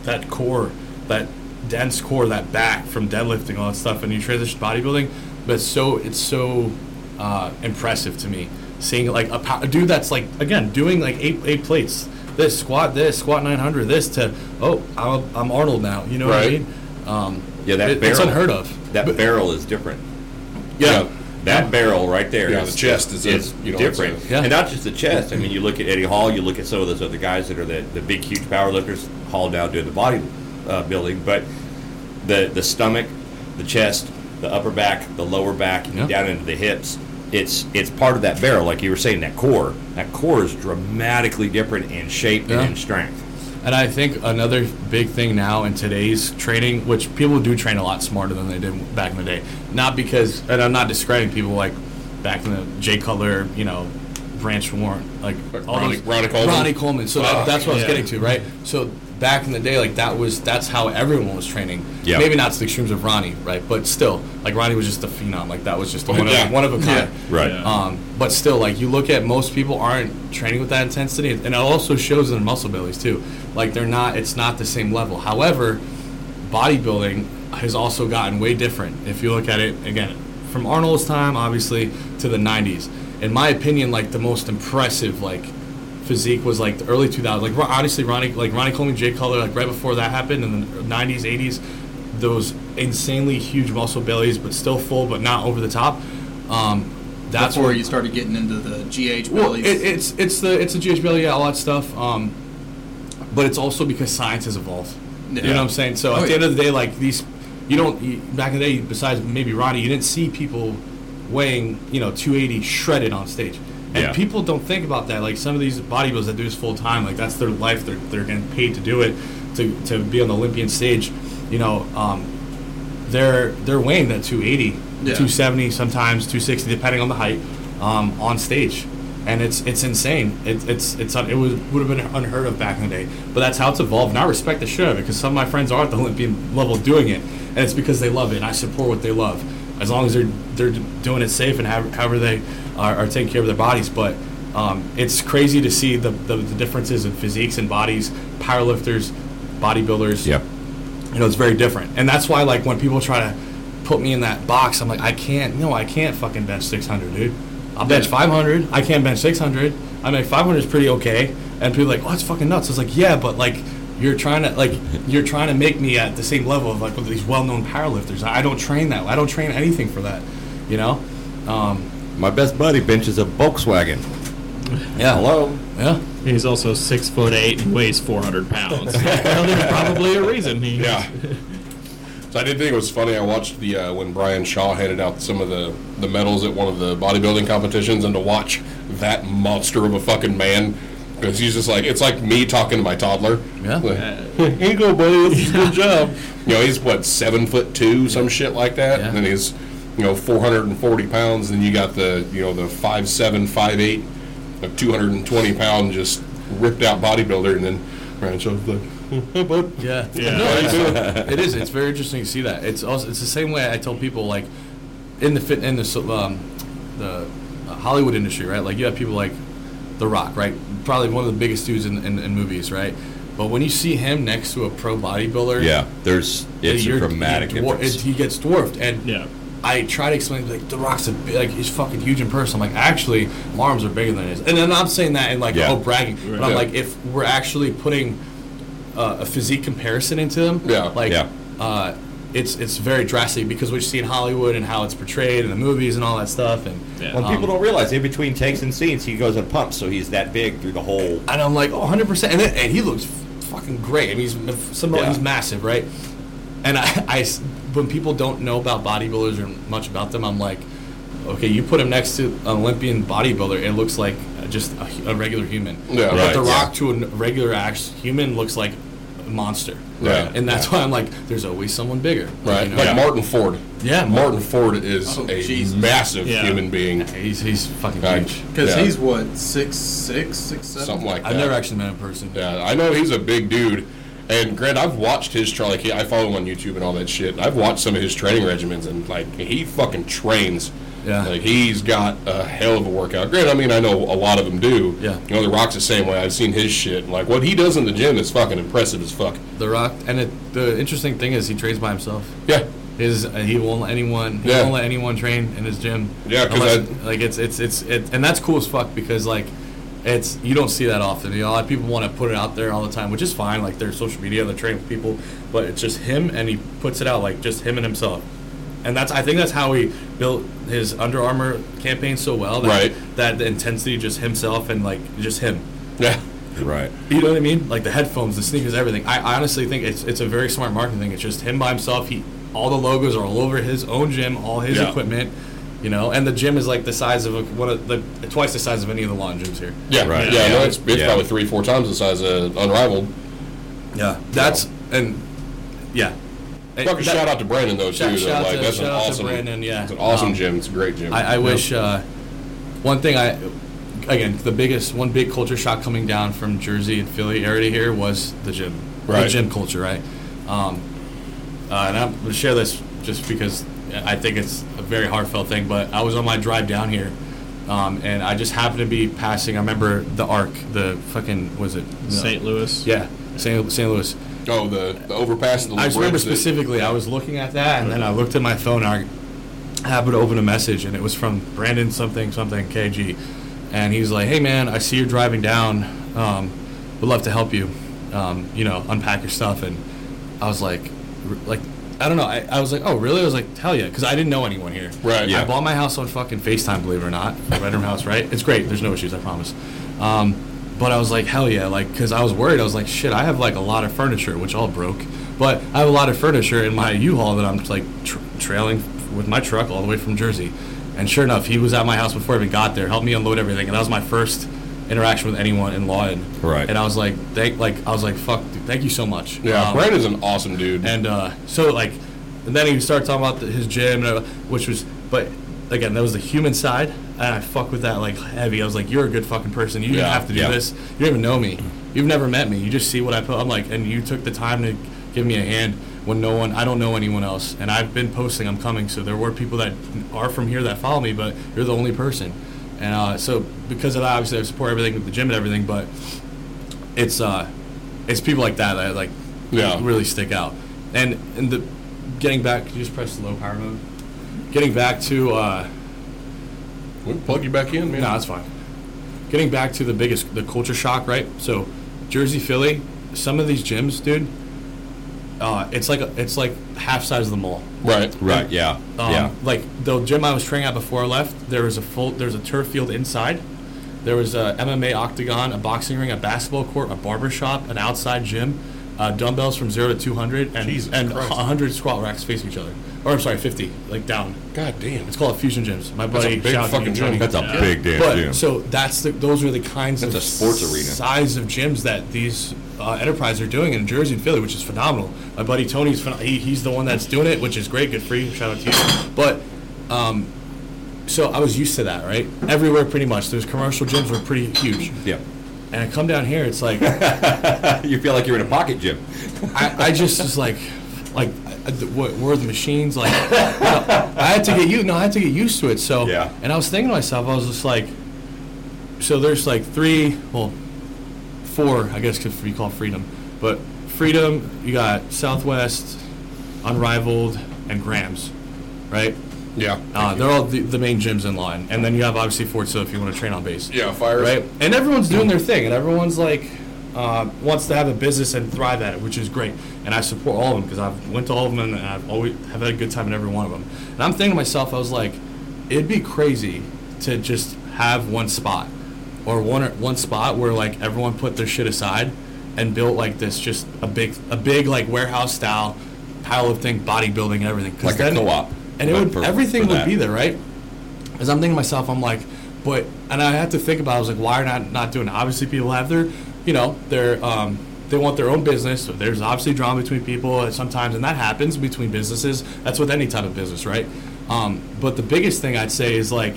that core, that dense core, that back from deadlifting, all that stuff, and you transition to bodybuilding, but it's so it's so uh, impressive to me seeing like a, pow- a dude that's like again doing like eight eight plates, this squat, this squat nine hundred, this to oh I'm, I'm Arnold now, you know what I mean? Um, Yeah, that it- barrel. it's unheard of. That But- barrel is different. Yeah. That barrel right there Yeah, is the chest is a- it's you know, different, Yeah. and not just the chest. I mean, you look at Eddie Hall, you look at some of those other guys that are the, the big, huge power lifters. Hall now doing the body uh, building, but the the stomach, the chest, the upper back, the lower back, Yeah. down into the hips. It's it's part of that barrel, like you were saying. That core, that core is dramatically different in shape Yeah. and in strength. And I think another big thing now in today's training, which people do train a lot smarter than they did back in the day. Not because, and I'm not discrediting people like back in the Jay Cutler, you know, Branch Warren, like Like all Ronnie- those- Ronnie Coleman? Ronnie Coleman. So that, Oh, that's what I was getting to, right? So back in the day, like that was that's how everyone was training. Yeah. Maybe not to the extremes of Ronnie, right? But still, like Ronnie was just a phenom. Like that was just one, Yeah. of, one of a kind. Right. Yeah. Um, but still, like you look at most people aren't training with that intensity, and it also shows in their muscle bellies too. Like they're not, it's not the same level. However, bodybuilding has also gotten way different. If you look at it again, from Arnold's time, obviously, to the '90s. In my opinion, like the most impressive, like physique was like the early 2000s. Like honestly, Ronnie, like Ronnie Coleman, Jay Cutler, like right before that happened in the '90s, '80s, those insanely huge muscle bellies, but still full, but not over the top. Um, that's where you started getting into the GH well, bellies. it, it's it's the it's the GH belly, yeah, all that stuff. Um, but it's also because science has evolved. You know what I'm saying? So Oh, at the yeah. end of the day, like these, you don't you, back in the day. Besides maybe Ronnie, you didn't see people weighing you know 280 shredded on stage. And Yeah. people don't think about that. Like some of these bodybuilders that do this full time, like that's their life. They're they're getting paid to do it, to, to be on the Olympian stage. You know, um, they're they're weighing that 280, Yeah. 270, sometimes 260, depending on the height, um, on stage, and it's it's insane. It, it's it's it was would have been unheard of back in the day, but that's how it's evolved. And I respect the shit of it because some of my friends are at the Olympian level doing it, and it's because they love it. And I support what they love, as long as they're they're doing it safe and however, however they are, are taking care of their bodies. But um, it's crazy to see the, the the differences in physiques and bodies, powerlifters, bodybuilders Yep. you know, it's very different. And that's why, like, when people try to put me in that box, I'm like, I can't, no, I can't fucking bench 600, dude. I'll bench 500. I can't bench 600. I mean, 500 is pretty okay. And people are like, oh, it's fucking nuts. It's like, yeah, but, like, you're trying to, like, you're trying to make me at the same level of, like, these well-known powerlifters. I I don't train that. I don't train anything for that, you know? Um, My best buddy benches a Volkswagen. yeah. Hello. Yeah. He's also six foot eight and weighs 400 pounds. well, there's probably a reason. He, Yeah. So I did think it was funny. I watched the uh, when Brian Shaw handed out some of the the medals at one of the bodybuilding competitions, and to watch that monster of a fucking man, because he's just like it's like me talking to my toddler. Yeah. Like, Here you go, buddy. This is good job. You know, he's what seven foot two, some shit like that, Yeah. and then he's you know 440 pounds. Then you got the you know the five seven, five eight, a 220 pound just ripped out bodybuilder, and then Brian Shaw's like, hey, bud. Yeah, Yeah. No, it's, it is. It's very interesting to see that. It's also it's the same way I tell people like in the fit in the um, the uh, Hollywood industry, right? Like you have people like The Rock, right? Probably one of the biggest dudes in, in, in movies, right? But when you see him next to a pro bodybuilder, Yeah. There's it's a dramatic he, dwar- difference. it- he gets dwarfed, and Yeah. I try to explain like The Rock's a big, like he's fucking huge in person. I'm like actually, my arms are bigger than his, and then I'm not saying that in like Yeah. oh bragging, but I'm Yeah. like if we're actually putting uh, a physique comparison into them, Yeah. like Yeah. uh, it's it's very drastic because what you see in Hollywood and how it's portrayed in the movies and all that stuff, and Yeah. When um, people don't realize, in between takes and scenes, he goes and pumps, so he's that big through the whole. and I'm like, oh, 100 percent, and, and he looks fucking great. I mean, he's some Yeah. he's massive, right? And I when people don't know about bodybuilders or much about them, I'm like, okay, you put him next to an Olympian bodybuilder, it looks like just a, a regular human. Yeah. but Right, The yeah. Rock to a regular act human looks like a monster. Right. And that's why I'm like, there's always someone bigger. Right, you know? like Yeah. Martin Ford. Yeah, Martin Ford is Oh, a Jesus. massive Yeah. human being. He's he's fucking huge. Because Yeah. he's what six six six seven. Something like that. I've never actually met him in person. Yeah, I know he's a big dude. And Grant, I've watched his tra- like he, I follow him on YouTube and all that shit. I've watched some of his training regimens and like he fucking trains. Yeah. Like he's got a hell of a workout. Great. I mean I know a lot of them do. Yeah. You know the Rock's the same way. I've seen his shit. And, like what he does in the gym is fucking impressive as fuck. The Rock, and it, the interesting thing is he trains by himself. Yeah. His uh, he won't let anyone he Yeah. won't let anyone train in his gym. Yeah, 'cause Unless- I- like it's it's it's it, and that's cool as fuck because like it's you don't see that often. You know, a lot of people want to put it out there all the time, which is fine. Like their social media, they're training with people, but it's just him, and he puts it out like just him and himself. And that's I think that's how he built his Under Armour campaign so well. That, Right. That the intensity, just himself, and like just him. Yeah. Right. You know what I mean? Like the headphones, the sneakers, everything. I honestly think it's it's a very smart marketing thing. It's just him by himself. He all the logos are all over his own gym, all his Yeah. equipment. You know, and the gym is like the size of a, one of the twice the size of any of the Lawton gyms here. Yeah, Right. Yeah, no, Yeah. it's, it's Yeah. probably three, four times the size of Unrivaled. Yeah, that's and yeah. And Fucking that- shout out to Brandon though too. Shout- though. like to- that's an shout out to awesome, Brandon, yeah. it's an awesome Um, gym. It's a great gym. I, I wish uh, one thing I again the biggest one big culture shock coming down from Jersey and Philly area here was the gym, the gym culture, right? Um, uh, and I'm going to share this just because I think it's a very heartfelt thing. But I was on my drive down here, um, and I just happened to be passing. I remember the Arc, the fucking was it St. Louis. Yeah, St. St. Louis. Oh, the, the overpass. The I just remember specifically, I was looking at that, and then I looked at my phone, and I happened to open a message, and it was from Brandon something something KG, and he's like, "Hey man, I see you're driving down. Um, would love to help you. Um, you know, unpack your stuff." And I was like, like. I don't know. I, I was like, oh, really? I was like, hell yeah, because I didn't know anyone here. Right. Yeah. I bought my house on fucking FaceTime, believe it or not. My bedroom house, right? It's great. There's no issues, I promise. Um, but I was like, hell yeah, like, because I was worried. I was like, shit, I have like a lot of furniture, which all broke. But I have a lot of furniture in my U-Haul that I'm like tr- trailing with my truck all the way from Jersey. And sure enough, he was at my house before I even got there, helped me unload everything, and that was my first interaction with anyone in Lawton. Right. And I was like, thank, like, I was like, fuck, dude, thank you so much. Yeah, Um, Brandon's an awesome dude. and uh, so like, and then he started talking about the, his gym, and, uh, which was, but again, that was the human side, and I fuck with that like heavy. I was like, you're a good fucking person. You didn't Yeah, have to do yeah. this. You don't even know me. You've never met me. You just see what I put. I'm like, and you took the time to give me a hand when no one, I don't know anyone else, and I've been posting. I'm coming, so there were people that are from here that follow me, but you're the only person. And uh, so because of that, obviously I support everything with the gym and everything, but it's uh, it's people like that that like Yeah. really stick out. And and the getting back, you just press the low power mode. Getting back to uh, we can plug you back in, man. no, that's fine. Getting back to the biggest, the culture shock, right? So, Jersey, Philly, some of these gyms, dude, uh, it's like a, it's like half size of the mall. right. Right. Yeah. Um, yeah. Like the gym I was training at before I left, there was a full, there's a turf field inside. There was a MMA octagon, a boxing ring, a basketball court, a barber shop, an outside gym, uh, dumbbells from zero to two hundred, and Jesus and hundred squat racks facing each other. Or I'm sorry, fifty, like down. God damn. It's called Fusion Gyms. My That's a buddy, big shout out to fucking you, gym. That's a Yeah. big damn But gym. so that's the those are the kinds That's of a sports arena. size of gyms that these uh, enterprises are doing in Jersey and Philly, which is phenomenal. My buddy Tony's phen- he, he's the one that's doing it, which is great. Good for you. Shout out to you. But um, so I was used to that, right? Everywhere, pretty much. Those commercial gyms were pretty huge, yeah. and I come down here, it's like you feel like you're in a pocket gym. I, I just was like, like, the- what were the machines like? you know, I had to get you. No, I had to get used to it. So, Yeah. And I was thinking to myself, I was just like, so there's like three, well, four, I guess, if we call Freedom, but Freedom, you got Southwest, Unrivaled, and Grams, right? Yeah. Uh, they're all the, the main gyms in line, and then you have obviously Fort Sill if you want to train on base Yeah, fire. right? And everyone's doing their thing, and everyone's like uh, wants to have a business and thrive at it, which is great. And I support all of them because I've went to all of them and I've always have had a good time in every one of them. And I'm thinking to myself, I was like, it'd be crazy to just have one spot or one one spot where like everyone put their shit aside and built like this just a big a big like warehouse style pile of powerlifting bodybuilding and everything Like a then- co-op, and it would for- everything for would be there right as I'm thinking to myself, I'm like, but, and I had to think about, it, I was like, why are not not doing it? Obviously, people have their, you know, their, um, they want their own business. So there's obviously drama between people and sometimes, and that happens between businesses. That's with any type of business, right? Um, but the biggest thing I'd say is like,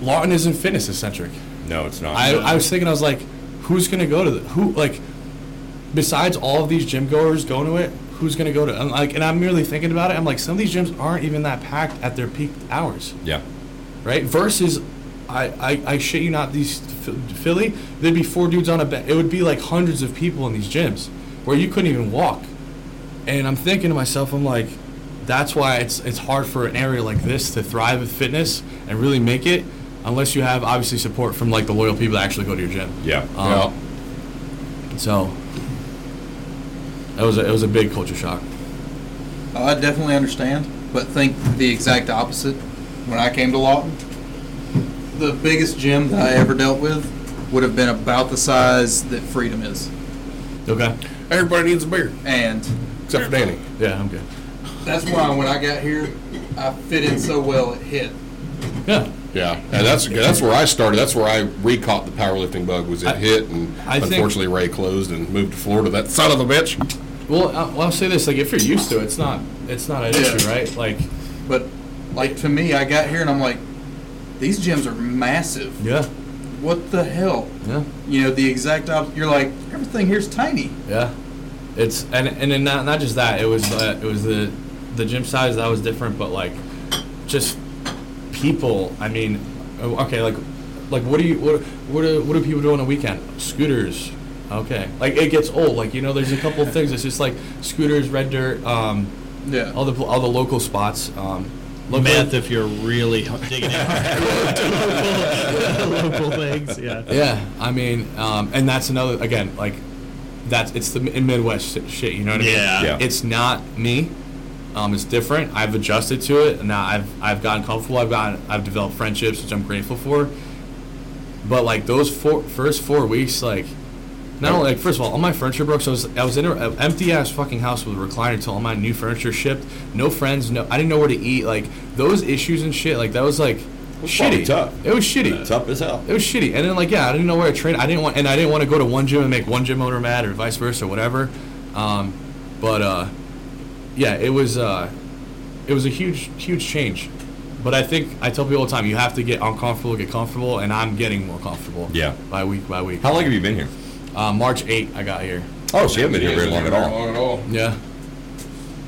Lawton isn't fitness eccentric. No, it's not. I, I was thinking, I was like, who's gonna go to the who like, besides all of these gym goers going to it, who's gonna go to? And like, and I'm merely thinking about it. I'm like, some of these gyms aren't even that packed at their peak hours yeah. right? Versus, I, I, I shit you not, these Philly, there'd be four dudes on a bed. It would be like hundreds of people in these gyms where you couldn't even walk. And I'm thinking to myself, I'm like, that's why it's it's hard for an area like this to thrive with fitness and really make it, unless you have obviously support from like the loyal people that actually go to your gym. Yeah. Um, So, it was a, it was a big culture shock. Oh, I definitely understand, but think the exact opposite. When I came to Lawton, the biggest gym that I ever dealt with would have been about the size that Freedom is, Okay. Everybody needs a beer, and except for Danny. Yeah, I'm good. that's why when I got here, I fit in so well. It hit. Yeah. Yeah, and that's that's where I started. That's where I recaught the powerlifting bug. Was it I- hit, and I think- unfortunately Ray closed and moved to Florida. That son of a bitch. Well, well, I'll say this: like, if you're used to it, it's not, it's not an Yeah. issue, right? Like, But like to me, I got here and I'm like, these gyms are massive. yeah, What the hell? yeah, You know, the exact opposite. You're like, everything here's tiny. yeah. It's and and then not not just that. It was uh, it was the the gym size that was different, but like, just people. I mean, oh, okay, like, like what do you what what do, what do people do on a weekend? Scooters. Okay, like it gets old. Like you know, there's a couple of things. It's just like scooters, red dirt, um, Yeah. all the all the local spots. Um, local- Meth if you're really digging in local, local things. Yeah. Yeah, I mean, um, and that's another again, like that's it's the Midwest shit, shit. You know what I mean? Yeah. Yeah. It's not me. Um, it's different. I've adjusted to it, and now I've I've gotten comfortable. I've gotten I've developed friendships, which I'm grateful for. But like those four first four weeks, like not only like first of all, all my furniture broke. So I was I was in an empty ass fucking house with a recliner until all my new furniture shipped. No friends, no I didn't know where to eat. Like those issues and shit. Like that was like was shitty. tough. It was shitty. Tough as hell. It was shitty, and then like yeah, I didn't know where to train. I didn't want, and I didn't want to go to one gym and make one gym owner mad, or vice versa, or whatever. Um, but uh, yeah, it was uh, it was a huge, huge change. But I think I tell people all the time, you have to get uncomfortable, get comfortable, and I'm getting more comfortable. Yeah. by week by week. How long have you been here? Uh, March 8th, I got here. Oh, so you haven't been here very long at all. Long at all. Yeah.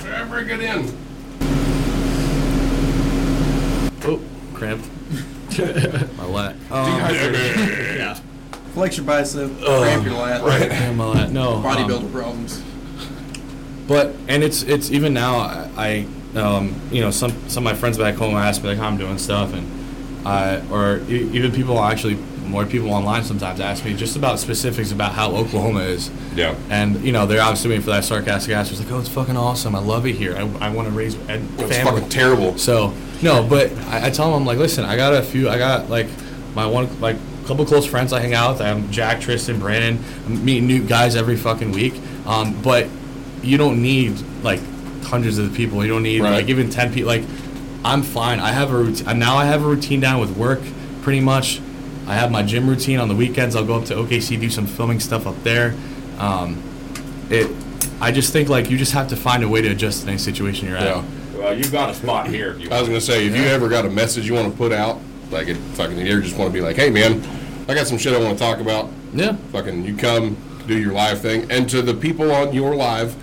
Ever get in? Oh, cramped. my lat. Um, Yeah. Flex your bicep, cramp your lat. Right. yeah, my lat. No. um, Bodybuilder problems. But and it's it's even now I, I um, you know some some of my friends back home ask me like how I'm doing stuff and I or e- even people actually more people online sometimes ask me just about specifics about how Oklahoma is. Yeah. And you know they're obviously waiting for that sarcastic answer. It's like oh it's fucking awesome I love it here I, I want to raise a It's family. fucking terrible. So no, but I, I tell them I'm like, listen, I got a few. I got like my one like couple close friends I hang out with. I'm Jack, Tristan, Brandon. I'm meeting new guys every fucking week. Um, but you don't need like hundreds of people. You don't need Right. like even ten people. Like I'm fine. I have a routine now. I have a routine down with work pretty much. I have my gym routine on the weekends. I'll go up to OKC do some filming stuff up there. Um, it. I just think like you just have to find a way to adjust to any situation you're at. Yeah. Well, you've got a spot here. If you I was gonna say, if you ever got a message you want to put out, like it fucking, you ever just want to be like, hey man, I got some shit I want to talk about. Yeah. Fucking, you come do your live thing, and to the people on your live,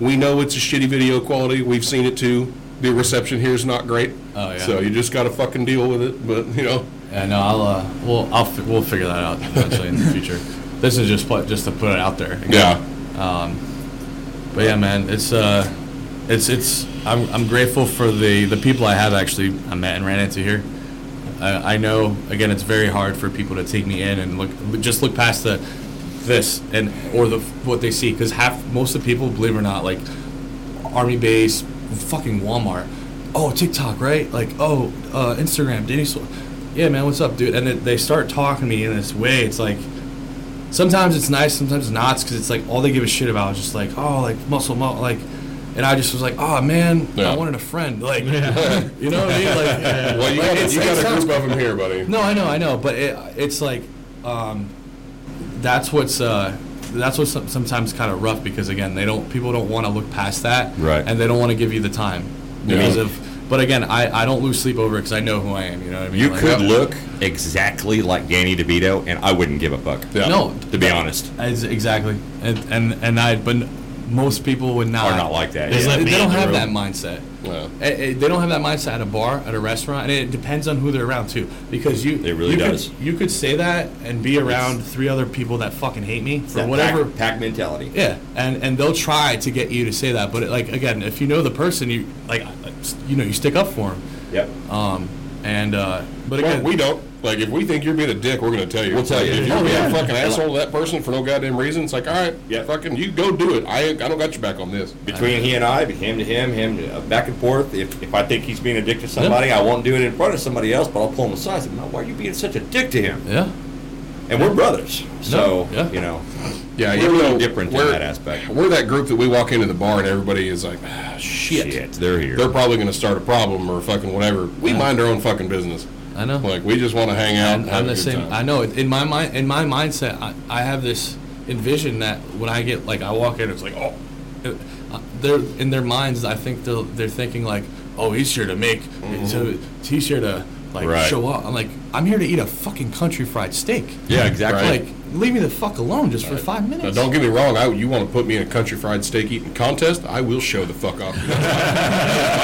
we know it's a shitty video quality. We've seen it too. The reception here is not great. Oh, yeah. So you just got to fucking deal with it. But you know, Yeah, no, I'll uh, we'll I'll fi- we'll figure that out eventually in the future. This is just put just to put it out there. yeah. Um, But yeah, man, it's uh, it's it's I'm I'm grateful for the the people I have actually I met and ran into here. I, I know again it's very hard for people to take me in and look just look past the this and or the what they see because half most of the people believe it or not like army base fucking Walmart oh TikTok right like oh uh, Instagram Danny Sw- yeah man what's up dude and then they start talking to me in this way it's like sometimes it's nice, sometimes it's not, because it's like all they give a shit about is just like, oh, like muscle, mu like, and I just was like, oh man, Yeah. I wanted a friend, like, you know what I mean? Like, Well, you like, got, it's- you it got a sounds- group of them here, buddy. No, I know, I know, but it, it's like, um, that's what's uh, that's what's sometimes kind of rough because again, they don't people don't want to look past that, Right. And they don't want to give you the time Yeah. because of. But again, I, I don't lose sleep over it because I know who I am. You know what I mean? You Like, could look exactly like Danny DeVito, and I wouldn't give a fuck. Yeah. No, To be honest. Exactly, and and and I, but most people would not Are not like that, They, yeah. they Let me don't have room. that mindset. Yeah. Eh, eh, they don't have that mindset at a bar, at a restaurant, and it depends on who they're around too. Because you, It really you does. Could, you could say that and be around three other people that fucking hate me for whatever. pack, pack mentality. Yeah, and and they'll try to get you to say that, but it, like again, if you know the person, you like, you know, you stick up for them. Yep. Um, and uh, but Well, again, we don't. Like, if we think you're being a dick, we're going to tell you. We'll tell you. If you're Oh, being yeah. a fucking asshole to that person for no goddamn reason, it's like, all right, Yeah. fucking, you go do it. I, I don't got your back on this. Between he and I, him to him, him to, uh, back and forth. If, if I think he's being a dick to somebody, I won't do it in front of somebody else, but I'll pull him aside. and say, why are you being such a dick to him? yeah, and we're brothers. So yeah. you know, Yeah, We're little different in that aspect. We're that group that we walk into the bar and everybody is like, ah, shit. shit, they're here. They're probably going to start a problem or fucking whatever. We mind our own fucking business. I know. Like we just want to hang out. I'm, have I'm a the same. time. I know. In my mind, in my mindset, I, I have this envision that when I get like I walk in, it's like oh, uh, they're in their minds. I think they're they're thinking like, oh, he's here to make, so he's here to like Right. show up. I'm like, I'm here to eat a fucking country fried steak. yeah, exactly. Right. Like, leave me the fuck alone just for five minutes. Now, don't get me wrong. I, you want to put me in a country fried steak eating contest? I will show the fuck off.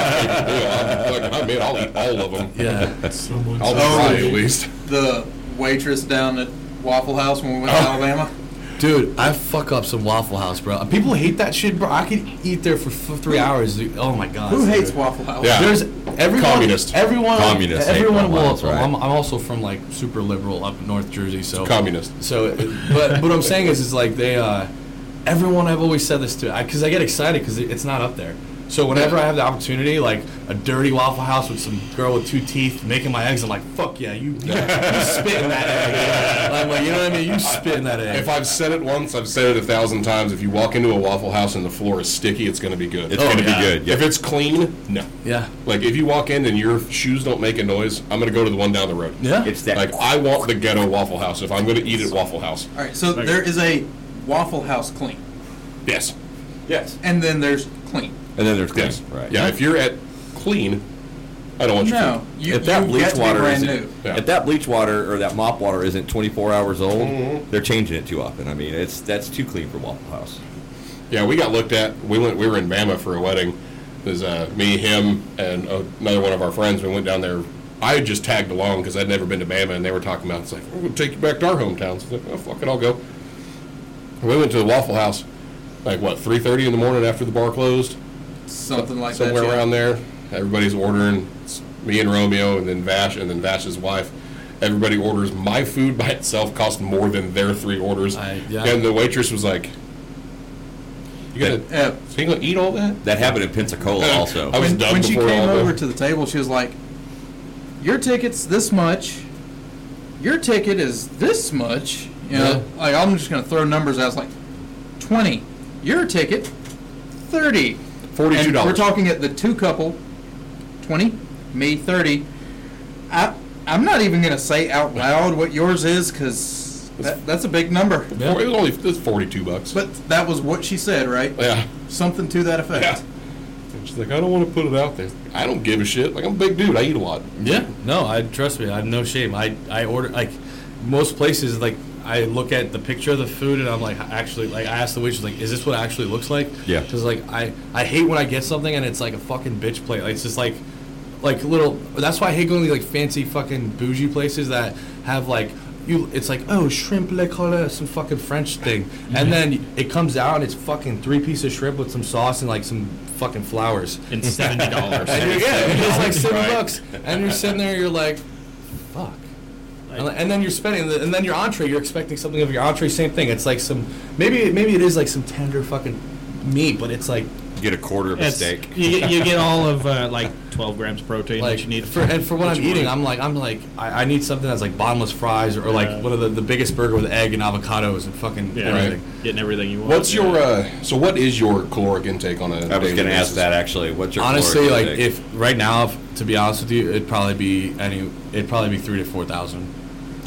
I'm, I'm in. I'll eat all of them. yeah. I'll try at oh, least. The waitress down at Waffle House when we went to Oh. Alabama. Dude, I fuck up some Waffle House, bro. People hate that shit, bro. I could eat there for f- three hours. dude. Oh my god. Who hates Waffle House? Yeah. There's everyone. Communist. Everyone. Communist hate Everyone will. House, right. I'm, I'm also from like super liberal up in North Jersey, so Communist. So, but what I'm saying is, is like they. uh Everyone I've always said this to, because I, get excited because it's not up there. So whenever I have the opportunity, like a dirty Waffle House with some girl with two teeth making my eggs, I'm like, fuck yeah, you, you, you spit in that egg. I'm like, you know what I mean? You spit in that egg. If I've said it once, I've said it a thousand times. If you walk into a Waffle House and the floor is sticky, it's going to be good. it's Oh, gonna yeah. be good. Yeah. If it's clean, no. yeah. Like if you walk in and your shoes don't make a noise, I'm going to go to the one down the road. Yeah. it's that. Like I want the ghetto Waffle House. If I'm going to eat at Waffle House, All right, so there is a Waffle House clean, yes, yes. and then there's clean. And then there's yes, right? Yeah, if you're at clean, I don't want your No, food. you, if that you bleach get to water brand isn't, new. Yeah. if that bleach water or that mop water isn't 24 hours old, Mm-hmm. they're changing it too often. I mean, it's that's too clean for Waffle House. Yeah, we got looked at. We went. We were in Bama for a wedding. There's uh, me, him, and uh, another one of our friends. We went down there. I had just tagged along because I'd never been to Bama, and they were talking about it's like we're gonna take you back to our hometowns. So I was like, oh fuck it, I'll go. We went to the Waffle House, like what three thirty in the morning after the bar closed, Something like somewhere that. yeah. around there. Everybody's ordering. It's me and Romeo, and then Vash, and then Vash's wife. Everybody orders. My food by itself cost more than their three orders. I- yeah. And the waitress was like, "You gonna, Yeah. so you gonna eat all that?" That happened in Pensacola Yeah. also. I was when, done when she came all the- over to the table, she was like, "Your ticket's this much. Your ticket is this much." You know, like I'm just gonna throw numbers out. It's like twenty. Your ticket, thirty. Forty-two And We're talking at the two couple, twenty. Me thirty. I I'm not even gonna say out loud what yours is because that, that's a big number. Yeah. It was only it's forty-two bucks. But that was what she said, right? yeah, Something to that effect. yeah. And she's like, I don't want to put it out there. I don't give a shit. Like I'm a big dude. I eat a lot. Yeah, no, I trust me. I have no shame. I I order like most places. Like I look at the picture of the food and I'm like, actually, like I ask the waitress, like, is this what it actually looks like? Yeah. Because like I I hate when I get something and it's like a fucking bitch plate. Like it's just like like little. That's why I hate going to like fancy fucking bougie places that have like. You, it's like oh shrimp le colle some fucking French thing, and mm-hmm. then it comes out and it's fucking three pieces of shrimp with some sauce and like some fucking flowers. And seventy dollars. And you're, yeah, it's like seven Right. bucks, and you're sitting there, you're like, fuck. And, and then you're spending, and then your entree, you're expecting something of your entree. Same thing. It's like some, maybe maybe it is like some tender fucking meat, but it's like you Get a quarter of a steak. You, get- you get all of uh, like twelve grams of protein like that you need for and for what what I'm eating, want. I'm like I'm like I, I need something that's like bottomless fries or, Yeah. like one of the, the biggest burger with egg and avocados and fucking Yeah, everything. getting everything you want. What's yeah. your uh, so? What is your caloric intake on a? I was daily going to ask that actually. What's your Honestly, caloric like intake? if right now, if, to be honest with you, it'd probably be any, it'd probably be three to four thousand.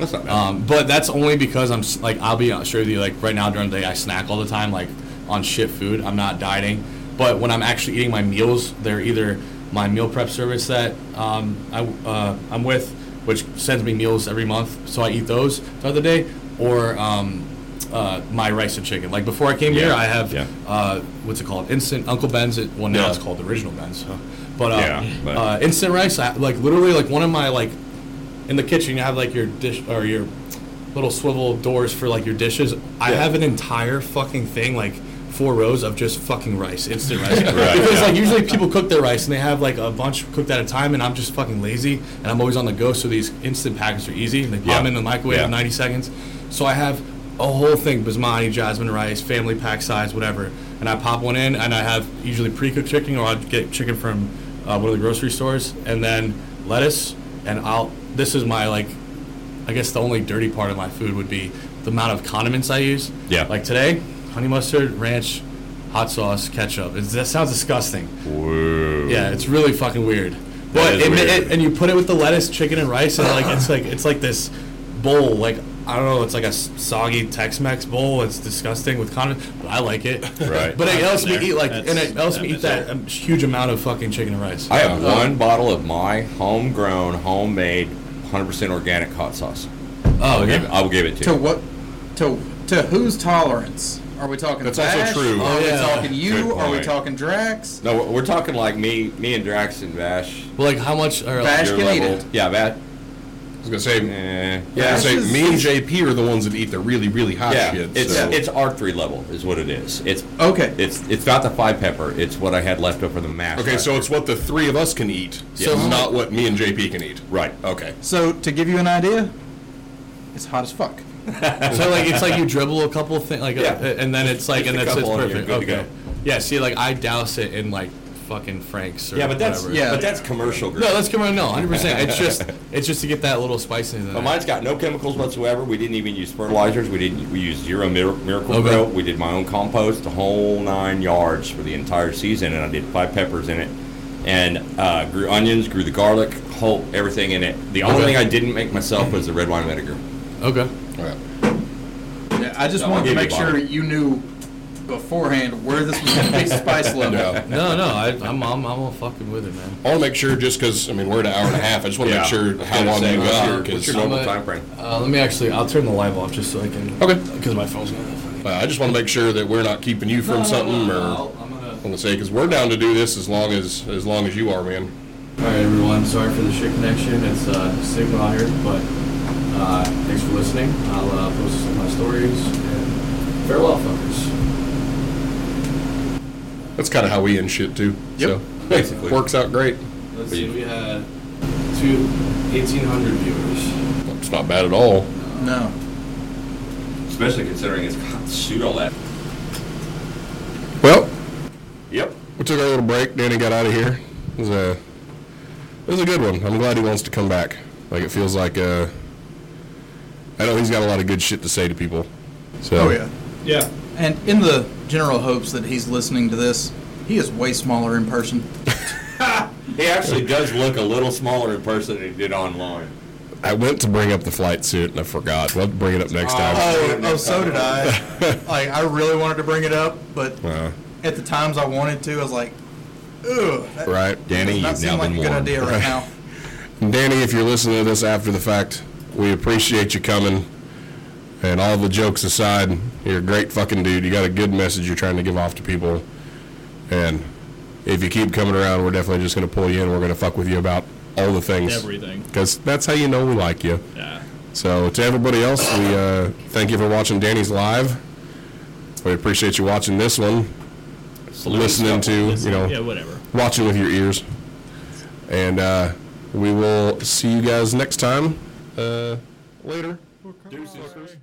That's not bad. Um, but that's only because I'm s- like I'll be straight with you. Like right now during the day, I snack all the time, like on shit food. I'm not dieting, but when I'm actually eating my meals, they're either my meal prep service that um, I uh, I'm with, which sends me meals every month, so I eat those the other day, or um, uh, my rice and chicken. Like before I came here, I have yeah. uh, what's it called? Instant Uncle Ben's. It, well, now Yeah. it's called Original Ben's. huh? But, uh, Yeah, but- uh, instant rice. I, like literally, like one of my like in the kitchen, you have like your dish or your little swivel doors for like your dishes. I have an entire fucking thing, like four rows of just fucking rice, instant rice. Right, because yeah. like usually people cook their rice and they have like a bunch cooked at a time, and I'm just fucking lazy and I'm always on the go. So these instant packets are easy. They pop Yeah. in the microwave Yeah. in 90 seconds. So I have a whole thing basmati, jasmine rice, family pack size, whatever. And I pop one in, and I have usually pre-cooked chicken, or I'll get chicken from uh, one of the grocery stores, and then lettuce. And I'll. This is my like I guess the only dirty part of my food would be the amount of condiments I use. Yeah. Like today, honey mustard, ranch, hot sauce, ketchup. It's, that sounds disgusting. Whoa. Yeah, it's really fucking weird. But is it, weird. it- and you put it with the lettuce, chicken, and rice, and like it's like it's like this bowl. Like I don't know, it's like a soggy Tex-Mex bowl. It's disgusting with condiments, but I like it. Right. but it helps me eat like, That's- and it helps me eat that um, huge amount of fucking chicken and rice. I have one bottle of my homegrown, homemade, 100% organic hot sauce. oh, I'll give, okay. I will give it to To you. what? To to whose tolerance? Are we talking? That's also Bash? true. Are Oh, yeah. we talking you? Good Are we point. talking Drax? No, we're- we're talking like me, me and Drax and Vash. Well, like how much? Or Bash Your can eat level. it. Yeah, Vash. I was gonna say, Eh, yeah, I was gonna say me and JP are the ones that eat the really, really hot yeah. shit. It's so. it's R three level is what it is. It's Okay. it's it's not the five pepper. It's what I had left over from the mash. okay, so it's what the three of us can eat. So- So not what me and JP can eat. right. Okay. So to give you an idea, it's hot as fuck. so like it's like you dribble a couple things, like, Yeah. and then it's like, Just and a it's, it's couple and you're perfect. okay. Yeah. See, like I douse it in like fucking Frank's. Or Yeah, but that's whatever. Yeah. but that's commercial. Grade. No, that's commercial. No, hundred percent. It's just it's just to get that little spice in there. But mine's got no chemicals whatsoever. We didn't even use fertilizers. We didn't. We used zero Mir- miracle Okay. grow. We did my own compost, the whole nine yards for the entire season, and I did five peppers in it, and uh, grew onions, grew the garlic, whole everything in it. The only Okay. thing I didn't make myself was the red wine vinegar. Okay. All right. I just No, wanted to make sure you knew beforehand where this was going to be spice level. Yeah. No, no, I, I'm, I'm, I'm all fucking with it, man. I want to make sure, just because I mean we're at an hour and a half. I just want to Yeah. make sure how long say, you what's got. your- what's your normal time frame? Uh, let me actually, I'll turn the live off just so I can. Okay. Because my phone's gonna. Uh, I just want to make sure that we're not keeping you from something, or I'll, I'm gonna. I'm gonna say because we're down to do this as long as as long as you are, man. All right, everyone. Sorry for the shit connection. It's uh, signal out here, but uh, thanks for listening. I'll uh, post some of my stories and farewell, fuckers. That's kind of how we end shit too. Yep. So Basically. works out great. Let's see. We had two 1,800 viewers. It's not bad at all. No. Especially considering it's got pseudo left. Well, Yep. we took our little break. Danny got out of here. It was a it was a good one. I'm glad he wants to come back. Like it feels like uh, I know he's got a lot of good shit to say to people. So Oh yeah. Yeah. And in the general hopes that he's listening to this, he is way smaller in person. He actually does look a little smaller in person than he did online. I went to bring up the flight suit and I forgot. We'll bring it up next time. Oh, oh, so did I. like I really wanted to bring it up, but Uh, at the times I wanted to, I was like, ugh. That right. Danny, does not you've seem now like been a good warned. idea right now. And Danny, if you're listening to this after the fact, we appreciate you coming. And all the jokes aside, you're a great fucking dude. You got a good message you're trying to give off to people. And if you keep coming around, we're definitely just going to pull you in. We're going to fuck with you about all the things. Everything. Because that's how you know we like you. Yeah. So to everybody else, we uh, thank you for watching Danny's live. We appreciate you watching this one, listening to, you know, Yeah, whatever. watching with your ears. And uh, we will see you guys next time. Uh, later. Deuces.